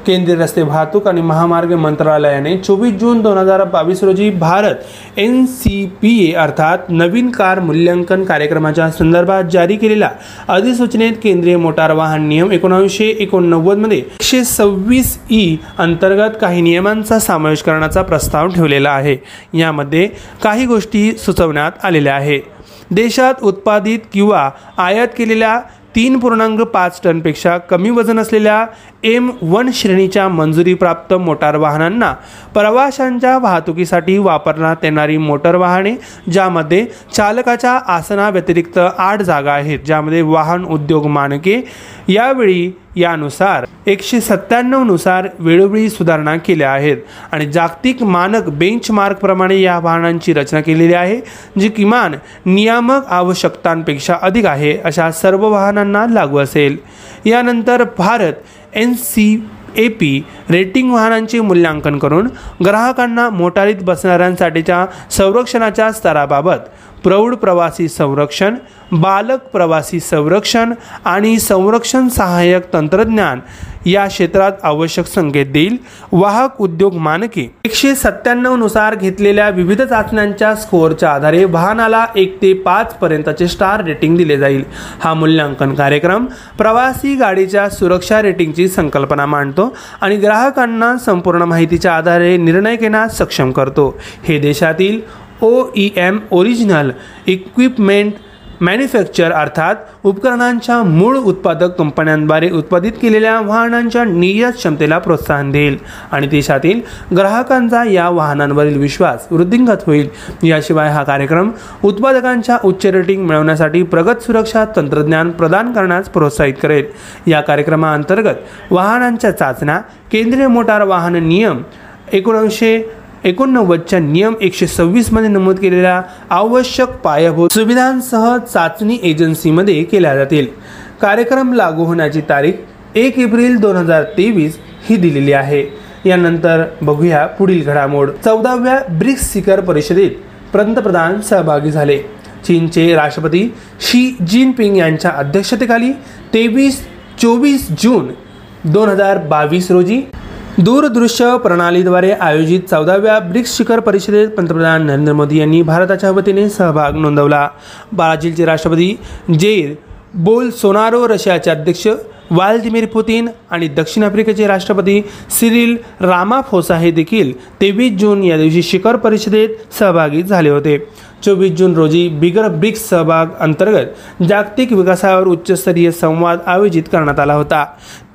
केंद्रीय रस्ते वाहतूक आणि महामार्ग मंत्रालयाने चोवीस जून दोन हजार बावीस रोजी Bharat N C P A अर्थात नवीन कार मूल्यांकन कार्यक्रमाच्या संदर्भात जारी केलेल्या अधिसूचनेत केंद्रीय मोटार वाहन नियम एकोणावीसशे एकोणनव्वदमध्ये एकशे सव्वीस ई अंतर्गत काही नियमांचा समावेश करण्याचा प्रस्ताव ठेवलेला आहे. यामध्ये काही गोष्टी सुचवण्यात आलेल्या आहे देशात उत्पादित किंवा आयात केलेल्या तीन पूर्णांक पाच टनपेक्षा कमी वजन असलेल्या एम वन श्रेणीच्या मंजुरीप्राप्त मोटार वाहनांना प्रवाशांच्या वाहतुकीसाठी वापरण्यात येणारी मोटर वाहने ज्यामध्ये चालकाच्या आसनाव्यतिरिक्त आठ जागा आहेत ज्यामध्ये वाहन उद्योग मानके यावेळी यानुसार एकशे सत्त्याण्णवनुसार वेळोवेळी सुधारणा केल्या आहेत. आणि जागतिक मानक बेंचमार्क प्रमाणे या वाहनांची रचना केलेली आहे जी किमान नियामक आवश्यकतांपेक्षा अधिक आहे अशा सर्व वाहनांना लागू असेल. यानंतर Bharat N C A P rating वाहनांचे मूल्यांकन करून ग्राहकांना मोटारीत बसणाऱ्यांसाठीच्या संरक्षणाच्या स्तराबाबत प्रौढ प्रवासी संरक्षण बालक प्रवासी संरक्षण आणि संरक्षण सहाय्यक तंत्रज्ञान या क्षेत्रात आवश्यक संकेत देईल. वाहक उद्योग मानके. एकशे सत्त्याण्णवनुसार घेतलेल्या विविध चाचण्यांच्या स्कोअरच्या आधारे वाहनाला एक ते पाच पर्यंतचे स्टार रेटिंग दिले जाईल. हा मूल्यांकन कार्यक्रम प्रवासी गाडीच्या सुरक्षा रेटिंगची संकल्पना मांडतो आणि ग्राहकांना संपूर्ण माहितीच्या आधारे निर्णय घेण्यास सक्षम करतो. हे देशातील O E M original equipment manufacture अर्थात उपकरणांच्या मूळ उत्पादक कंपन्यांद्वारे उत्पादित केलेल्या वाहनांच्या निर्यात क्षमतेला प्रोत्साहन देईल आणि देशातील ग्राहकांचा या वाहनांवरील विश्वास वृद्धिंगत होईल. याशिवाय हा कार्यक्रम उत्पादकांच्या उच्च रेटिंग मिळवण्यासाठी प्रगत सुरक्षा तंत्रज्ञान प्रदान करण्यास प्रोत्साहित करेल. या कार्यक्रमाअंतर्गत वाहनांच्या चाचण्या केंद्रीय मोटार वाहन नियम एकोणीसशे एकोणनव्वदच्या नियम एकशे सव्वीसमध्ये नमूद केलेल्या आवश्यक पायाभूत सुविधांसह चाचणी एजन्सीमध्ये केल्या जातील. कार्यक्रम लागू होण्याची तारीख एक एप्रिल दोन हजार तेवीस ही दिलेली आहे. यानंतर बघूया पुढील घडामोड. चौदाव्या ब्रिक्स शिखर परिषदेत पंतप्रधान सहभागी झाले. चीनचे राष्ट्रपती शी जिनपिंग यांच्या अध्यक्षतेखाली तेवीस चोवीस जून दोन हजार बावीस रोजी दूरदृश्य प्रणालीद्वारे आयोजित चौदाव्या ब्रिक्स शिखर परिषदेत पंतप्रधान नरेंद्र मोदी यांनी भारताच्या वतीने सहभाग नोंदवला. ब्राझीलचे राष्ट्रपती जेर बोल सोनारो रशियाचे अध्यक्ष व्लादिमीर पुतीन आणि दक्षिण आफ्रिकेचे राष्ट्रपती सिरिल रामाफोसा हे देखील तेवीस जून या दिवशी शिखर परिषदेत सहभागी झाले होते. चोवीस जून रोजी बिगर ब्रिक्स सहभाग अंतर्गत जागतिक विकासावर उच्चस्तरीय संवाद आयोजित करण्यात आला होता.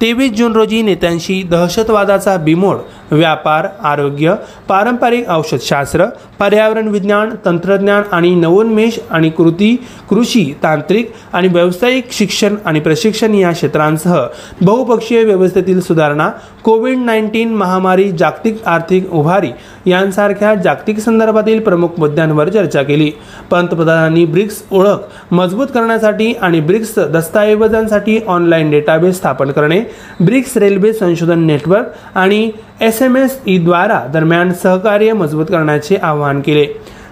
तेवीस जून रोजी नेत्यांशी दहशतवादाचा बिमोड व्यापार आरोग्य पारंपरिक औषधशास्त्र पर्यावरण विज्ञान तंत्रज्ञान आणि नवोन्मेष आणि कृती कृषी तांत्रिक आणि व्यावसायिक शिक्षण आणि प्रशिक्षण या क्षेत्रांसह बहुपक्षीय व्यवस्थेतील सुधारणा कोविड नाईन्टीन महामारी जागतिक आर्थिक उभारी यांसारख्या जागतिक संदर्भातील प्रमुख मुद्द्यांवर चर्चा केली. पंतप्रधानांनी ब्रिक्स ओळख मजबूत करण्यासाठी आणि ब्रिक्स दस्तऐवजांसाठी ऑनलाईन डेटाबेस स्थापन करणे ब्रिक्स रेल्वे संशोधन नेटवर्क आणि एस एम एस ईद्वारा दरम्यान सहकार्य मजबूत करण्याचे आवाहन केले.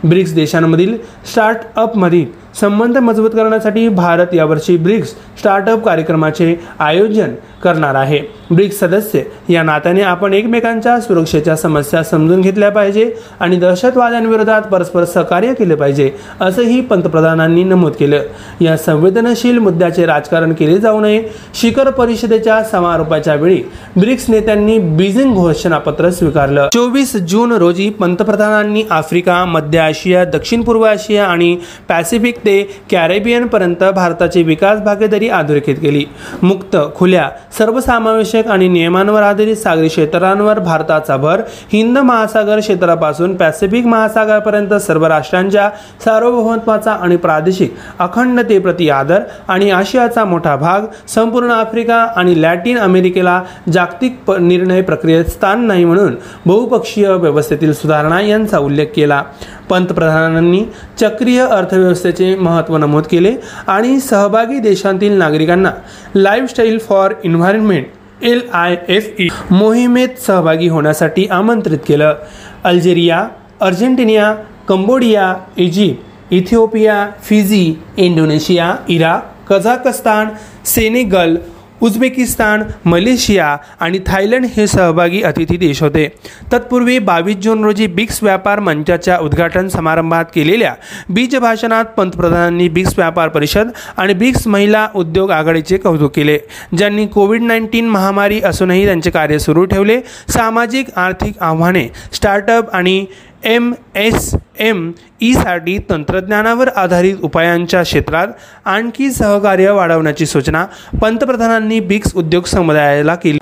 ब्रिक्स देशांमधील स्टार्टअपमधील संबंध मजबूत करण्यासाठी भारत यावर्षी ब्रिक्स स्टार्टअप कार्यक्रमाचे आयोजन करणार आहे. ब्रिक्स सदस्य. या नात्याने आपण एकमेकांच्या सुरक्षेच्या समस्या समजून घेतल्या पाहिजे आणि दहशतवाद्यांविरोधात परस्पर सहकार्य केले पाहिजे असंही पंतप्रधानांनी नमूद केलं. या संवेदनशील मुद्द्याचे राजकारण केले जाऊ नये. शिखर परिषदेच्या समारोपाच्या वेळी ब्रिक्स नेत्यांनी बीजिंग घोषणापत्र स्वीकारलं. चोवीस जून रोजी पंतप्रधानांनी आफ्रिका मध्य आशिया दक्षिण पूर्व आशिया आणि पॅसिफिक ते कॅरेबियन पर्यंत भारताची विकास भागीदारी अधोरेखित केली. मुक्त खुल्या सर्वसमावेशक आणि नियमांवर आधारित सागरी क्षेत्रांवर भारताचा भर हिंद महासागर क्षेत्रापासून पॅसिफिक महासागरापर्यंत सर्व राष्ट्रांच्या सार्वभौमत्वाचा आणि प्रादेशिक अखंडतेप्रती आदर आणि आशियाचा मोठा भाग संपूर्ण आफ्रिका आणि लॅटिन अमेरिकेला जागतिक प- निर्णय प्रक्रियेत स्थान नाही म्हणून बहुपक्षीय व्यवस्थेतील सुधारणा यांचा उल्लेख केला. पंतप्रधानांनी चक्रीय अर्थव्यवस्थेचे महत्त्व नमूद केले आणि सहभागी देशांतील नागरिकांना lifestyle for environment L I F E मोहिमेत सहभागी होण्यासाठी आमंत्रित केलं. Algeria Argentina Cambodia Egypt Ethiopia Fiji Indonesia Iraq Kazakhstan Senegal Uzbekistan Malaysia आणि थायलंड हे सहभागी अतिथी देश होते. तत्पूर्वी बावीस जून रोजी ब्रिक्स व्यापार मंचाच्या उद्घाटन समारंभात केलेल्या बीज भाषणात पंतप्रधानांनी ब्रिक्स व्यापार परिषद आणि ब्रिक्स महिला उद्योग आघाडीचे कौतुक केले ज्यांनी कोविड नाईन्टीन महामारी असूनही त्यांचे कार्य सुरू ठेवले. सामाजिक आर्थिक आव्हाने स्टार्टअप आणि एम एस एम ईसाठी तंत्रज्ञानावर आधारित उपायांच्या क्षेत्रात आणखी सहकार्य वाढवण्याची सूचना पंतप्रधानांनी ब्रिक्स उद्योग समुदायाला केली.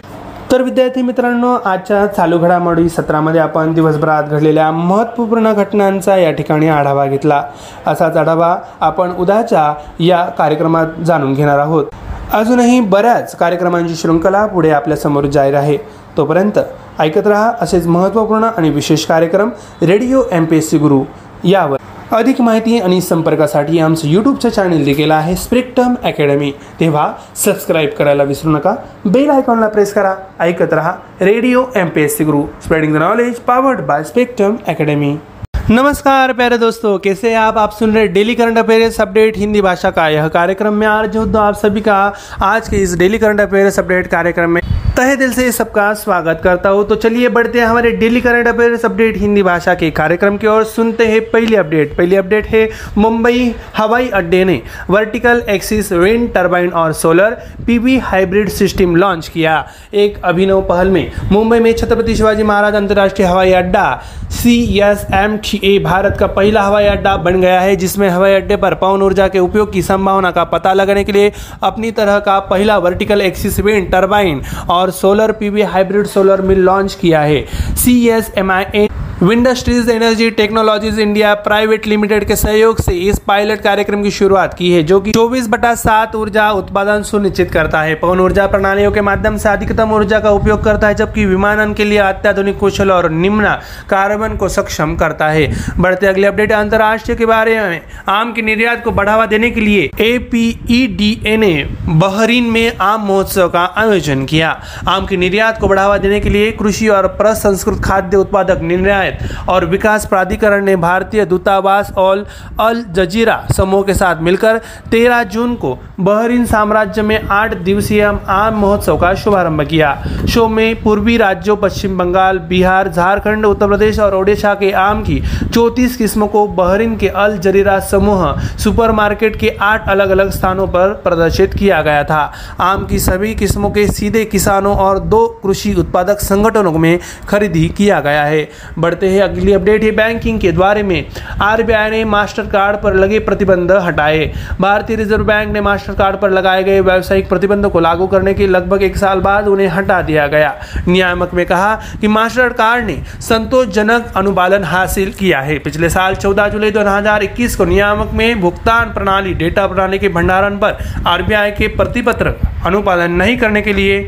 तर विद्यार्थी मित्रांनो आजच्या चालू घडामोडी सत्रामध्ये आपण दिवसभरात घडलेल्या महत्त्वपूर्ण घटनांचा या ठिकाणी आढावा घेतला. असाच आढावा आपण उद्याच्या या कार्यक्रमात जाणून घेणार आहोत. अजूनही बऱ्याच कार्यक्रमांची शृंखला पुढे आपल्यासमोर जाहीर आहे. तोपर्यंत ऐकत रहा असेच महत्त्वपूर्ण आणि विशेष कार्यक्रम radio M P S C Guru यावर. अधिक माहिती आणि संपर्कासाठी आमचं यूट्यूबचं चॅनल देखील आहे स्प्रिक्टम अकॅडमी तेव्हा सबस्क्राईब करायला विसरू नका. बेल आयकॉनला प्रेस करा. ऐकत रहा radio M P S C Guru. Spreading the knowledge powered by Spectrum academy नमस्कार प्यारे दोस्तों. कैसे हैं आप? आप सुन रहे daily current affairs update Hindi भाषा का यह कार्यक्रम में आज जो आप सभी का आज के इस डेली करंट अफेयर्स अपडेट कार्यक्रम में। तहे दिल से सबका स्वागत करता हूँ। तो चलिए बढ़ते हैं हमारे daily current affairs update Hindi भाषा के कार्यक्रम की ओर। सुनते हैं पहली अपडेट। पहली अपडेट है मुंबई हवाई अड्डे ने वर्टिकल एक्सिस विंड टर्बाइन और solar PV hybrid system launch KIA. एक अभिनव पहल में मुंबई में छत्रपति शिवाजी महाराज अंतर्राष्ट्रीय हवाई अड्डा C S M T A Bharat का पहला हवाई अड्डा बन गया है, जिसमें हवाई अड्डे पर पवन ऊर्जा के उपयोग की संभावना का पता लगाने के लिए अपनी तरह का पहला वर्टिकल एक्सिस विंड टर्बाइन और solar PV hybrid solar mill launch KIA है। C S M I A Windstreams Energy Technologies India Private Limited के सहयोग से इस पायलट कार्यक्रम की शुरुआत की है, जो कि 24 बटा सात ऊर्जा उत्पादन सुनिश्चित करता है। पवन ऊर्जा प्रणालियों के माध्यम से अधिकतम ऊर्जा का उपयोग करता है, जबकि विमानन के लिए अत्याधुनिक कुशल और निम्न कार्बन को सक्षम करता है। बढ़ते अगले अपडेट अंतर्राष्ट्रीय के बारे में। आम के निर्यात को बढ़ावा देने के लिए ए ने बहरीन में आम महोत्सव का आयोजन किया। आम के निर्यात को बढ़ावा देने के लिए कृषि और प्रसंस्कृत खाद्य उत्पादक निर्णय हिमायत और विकास प्राधिकरण ने भारतीय दूतावास और अल जजीरा समूह के साथ मिलकर 13 जून को बहरीन साम्राज्य में आठ दिवसीय आम महोत्सव का शुभारंभ किया। शो में पूर्वी राज्यों, पश्चिम बंगाल, बिहार, झारखंड, उत्तर प्रदेश और ओडिशा के आम की चौतीस किस्मों को बहरीन के अल जरीरा समूह सुपरमार्केट के आठ अलग अलग स्थानों पर प्रदर्शित किया गया था। आम की सभी किस्मों के सीधे किसानों और दो कृषि उत्पादक संगठनों में खरीदी किया गया है। बढ़ते हैं। अगली अपडेट है बैंकिंग के बारे में। आरबीआई ने मास्टर कार्ड पर लगे प्रतिबंध हटाए। भारतीय रिज़र्व बैंक ने मास्टर कार्ड पर लगाए गए व्यावसायिक प्रतिबंधों को लागू करने के लगभग एक साल बाद उन्हें हटा दिया गया। नियामक ने कहा कि मास्टर कार्ड ने संतोषजनक अनुपालन हासिल किया है। पिछले साल 14 जुलाई 2021 को नियामक में भुगतान प्रणाली डेटा प्रणाली के भंडारण पर आरबीआई के प्रतिपत्र अनुपालन नहीं करने के लिए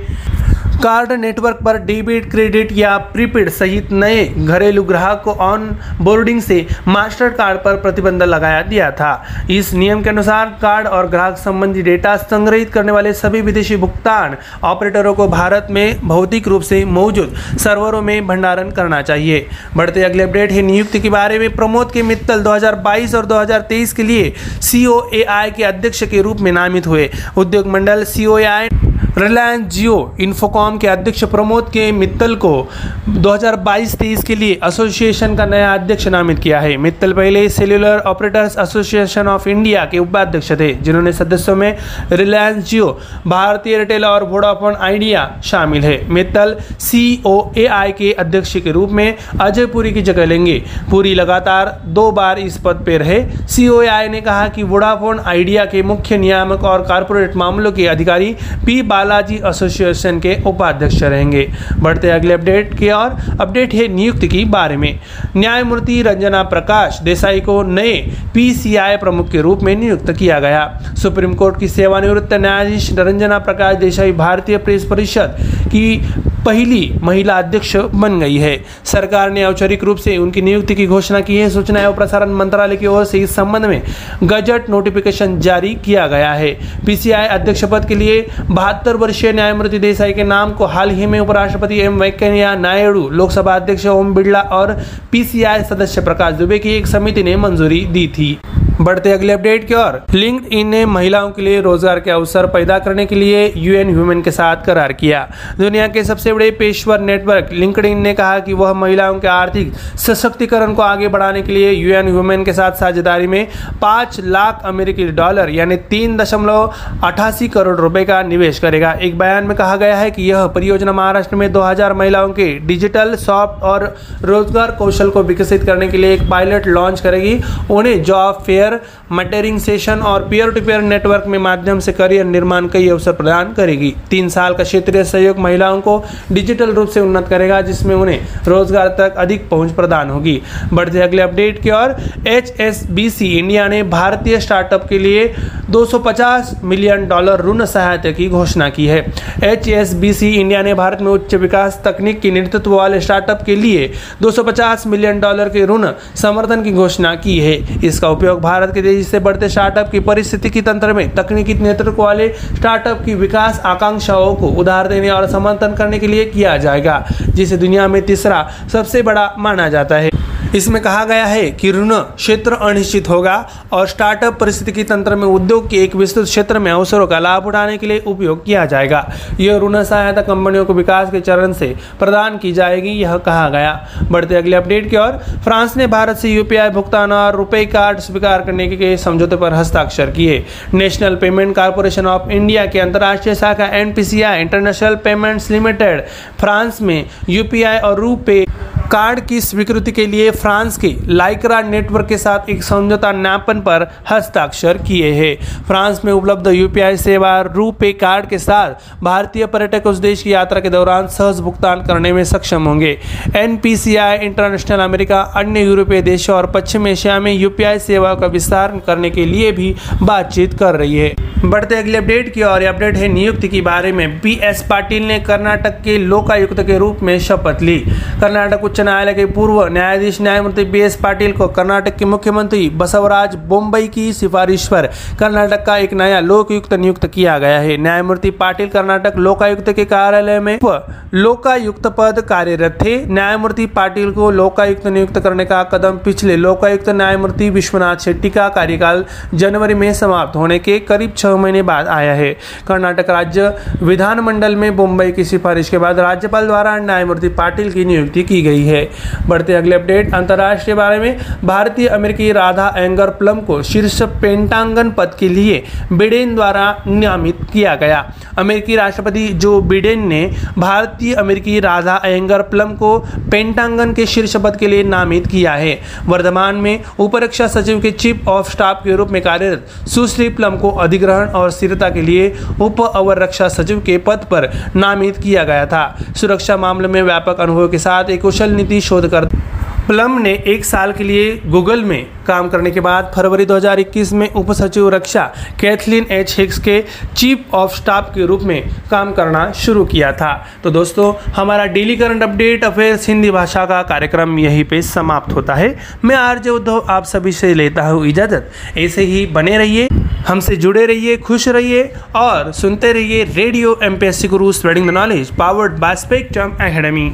कार्ड नेटवर्क पर डेबिट, क्रेडिट या प्रीपेड सहित नए घरेलू ग्राहक को ऑन बोर्डिंग से मास्टर कार्ड पर प्रतिबंध लगाया दिया था। इस नियम के अनुसार कार्ड और ग्राहक संबंधी डेटा संग्रहित करने वाले सभी विदेशी भुगतान ऑपरेटरों को भारत में भौतिक रूप से मौजूद सर्वरों में भंडारण करना चाहिए। बढ़ते अगले अपडेट है नियुक्ति के बारे में प्रमोद के मित्तल 2022 और 2023 के लिए सीओएआई के अध्यक्ष के रूप में नामित हुए। उद्योग मंडल सीओएआई, रिलायंस जियो इन्फोकॉम के अध्यक्ष प्रमोद के मित्तल को 2022-23 के लिए एसोसिएशन का नया अध्यक्ष नामित किया है। मित्तल पहले cellular operators association of India के उपाध्यक्ष थे, जिन्होंने सदस्यों में रिलायंस जियो भारतीय रिटेल और वोडाफोन आइडिया शामिल है। मित्तल सीओएआई के अध्यक्ष के रूप में अजय पुरी की जगह लेंगे। पुरी लगातार दो बार इस पद पर रहे। सीओएआई ने कहा कि वोडाफोन आइडिया के मुख्य नियामक और कारपोरेट मामलों के अधिकारी पी बालाजी एसोसिएशन के उपाध्यक्ष रहेंगे। बढ़ते अगले अपडेट की और अपडेट है नियुक्ति की बारे में। न्यायमूर्ति रंजना प्रकाश देसाई को नए पीसीआई प्रमुख के रूप में नियुक्त किया गया। सुप्रीम कोर्ट की सेवानिवृत्त न्यायाधीश रंजना प्रकाश देसाई भारतीय प्रेस परिषद की पहली महिला अध्यक्ष बन गई है। सरकार ने औपचारिक रूप से उनकी नियुक्ति की घोषणा की है। सूचना एवं प्रसारण मंत्रालय की ओर से इस संबंध में गजट नोटिफिकेशन जारी किया गया है। पीसीआई अध्यक्ष पद के लिए बहत्तर वर्षीय न्यायमूर्ति देसाई के नाम को हाल ही में उपराष्ट्रपति एम वेंकैया नायडू लोकसभा अध्यक्ष ओम बिरला और पीसीआई सदस्य प्रकाश दुबे की एक समिति ने मंजूरी दी थी। बढ़ते अगले अपडेट की ओर। लिंक्ड इन ने महिलाओं के लिए रोज़गार के अवसर पैदा करने के लिए यूएन ह्यूमन के साथ करार किया। दुनिया के सबसे बड़े पेशवर नेटवर्क लिंक्ड इन ने कहा कि वह महिलाओं के आर्थिक सशक्तिकरण को आगे बढ़ाने के लिए यूएन ह्यूमन के साथ साझेदारी में पाँच लाख अमेरिकी डॉलर यानी तीन दशमलव अठासी करोड़ रुपए का निवेश करेगा। एक बयान में कहा गया है कि यह परियोजना महाराष्ट्र में 2000 महिलाओं के डिजिटल, सॉफ्ट और रोज़गार कौशल को विकसित करने के लिए एक पायलट लॉन्च करेगी। उन्हें job fair better mentoring session और पीयर टू पीयर नेटवर्क में माध्यम से करियर निर्माण कई अवसर प्रदान करेगी। तीन साल का क्षेत्रीय सहयोग महिलाओं को डिजिटल रूप से उन्नत करेगा, जिसमें उन्हें रोज़गार तक अधिक पहुँच प्रदान होगी। बढ़ते अगले अपडेट की ओर एच इंडिया ने भारतीय स्टार्टअप के लिए 250 मिलियन डॉलर ऋण सहायता की घोषणा की है। HSBC इंडिया ने भारत में उच्च विकास तकनीक के नेतृत्व वाले स्टार्टअप के लिए 250 मिलियन डॉलर के ऋण समर्थन की घोषणा की है। इसका उपयोग भारत के से बढ़ते स्टार्टअप की परिस्थिति तंत्र में तकनीकी नेतृत्व वाले स्टार्टअप की विकास आकांक्षाओं को उधार देने और समर्थन करने के लिए किया जाएगा, जिसे दुनिया में तीसरा सबसे बड़ा माना जाता है। इसमें कहा गया है कि ऋण क्षेत्र अनिश्चित होगा और स्टार्टअप परिस्थिति तंत्र में उद्योग के एक विस्तृत क्षेत्र में अवसरों का लाभ उठाने के लिए उपयोग किया जाएगा। यह ऋण सहायता कंपनियों को विकास के चरण से प्रदान की जाएगी, यह कहा गया। बढ़ते अगले अपडेट की ओर, फ्रांस ने भारत से यूपीआई भुगतान और रुपए कार्ड स्वीकार करने के समझौते पर हस्ताक्षर किए। National payment corporation of India के अंतर्राष्ट्रीय शाखा NPCI international payments limited, France में यूपीआई और रुपे कार्ड की स्वीकृति के लिए फ्रांस के लाइक्रा नेटवर्क के साथ एक समझौता ज्ञापन पर हस्ताक्षर किए हैं। फ्रांस में उपलब्ध यूपीआई सेवा रूपे कार्ड के साथ भारतीय पर्यटक उस देश की यात्रा के दौरान सहज भुगतान करने में सक्षम होंगे। एनपीसीआई, इंटरनेशनल अमेरिका, अन्य यूरोपीय देशों और पश्चिम एशिया में यूपीआई सेवा का विस्तार करने के लिए भी बातचीत कर रही है। बढ़ते अगले अपडेट की और अपडेट है नियुक्ति के बारे में। बी एस पाटिल ने कर्नाटक के लोकायुक्त के रूप में शपथ ली। कर्नाटक उच्च न्यायालय के पूर्व न्यायाधीश न्यायमूर्ति बी एस पाटिल को कर्नाटक के मुख्यमंत्री बसवराज बोम्बई की सिफारिश पर कर्नाटक का एक नया लोकायुक्त नियुक्त किया गया है। न्यायमूर्ति पाटिल कर्नाटक लोकायुक्त के कार्यालय में लोकायुक्त पद कार्यरत थे। न्यायमूर्ति पाटिल को लोकायुक्त नियुक्त करने का कदम पिछले लोकायुक्त न्यायमूर्ति विश्वनाथ शेट्टी का कार्यकाल जनवरी में समाप्त होने के करीब छह महीने बाद आया है। कर्नाटक राज्य विधानमंडल में मुंबई की सिफारिश के बाद राज्यपाल द्वारा न्यायमूर्ति पाटिल की नियुक्ति की गई है। बढ़ते अगले अपडेट अंतर्राष्ट्रीय बारे में। भारतीय अमेरिकी राधा एंगर प्लम को शीर्ष पेंटांगन पद के लिए बिडेन द्वारा नियमित किया गया। अमेरिकी राष्ट्रपति जो बिडेन ने भारतीय अमेरिकी राधा एंगर प्लम को पेंटांगन के शीर्ष पद के लिए नामित किया है। वर्तमान में उप रक्षा सचिव के चीफ ऑफ़ स्टाफ के रूप में कार्यरत सुश्री प्लम को अधिग्रहण और स्थिरता के लिए उप अवर रक्षा सचिव के पद पर नामित किया गया था। सुरक्षा मामले में व्यापक अनुभव के साथ एक कुशल नीति शोधकर्ता प्लम ने एक साल के लिए गूगल में काम करने के बाद फरवरी 2021 में उप सचिव रक्षा कैथलीन एच. हिक्स के चीफ ऑफ़ स्टाफ के रूप में काम करना शुरू किया था। तो दोस्तों, हमारा daily current update affairs Hindi भाषा का कार्यक्रम यहीं पे समाप्त होता है। मैं आरजे उद्धव आप सभी से लेता हूँ इजाज़त। ऐसे ही बने रहिए, हमसे जुड़े रहिए, खुश रहिए और सुनते रहिए radio M P S C Guru spreading the knowledge powered by Spectrum academy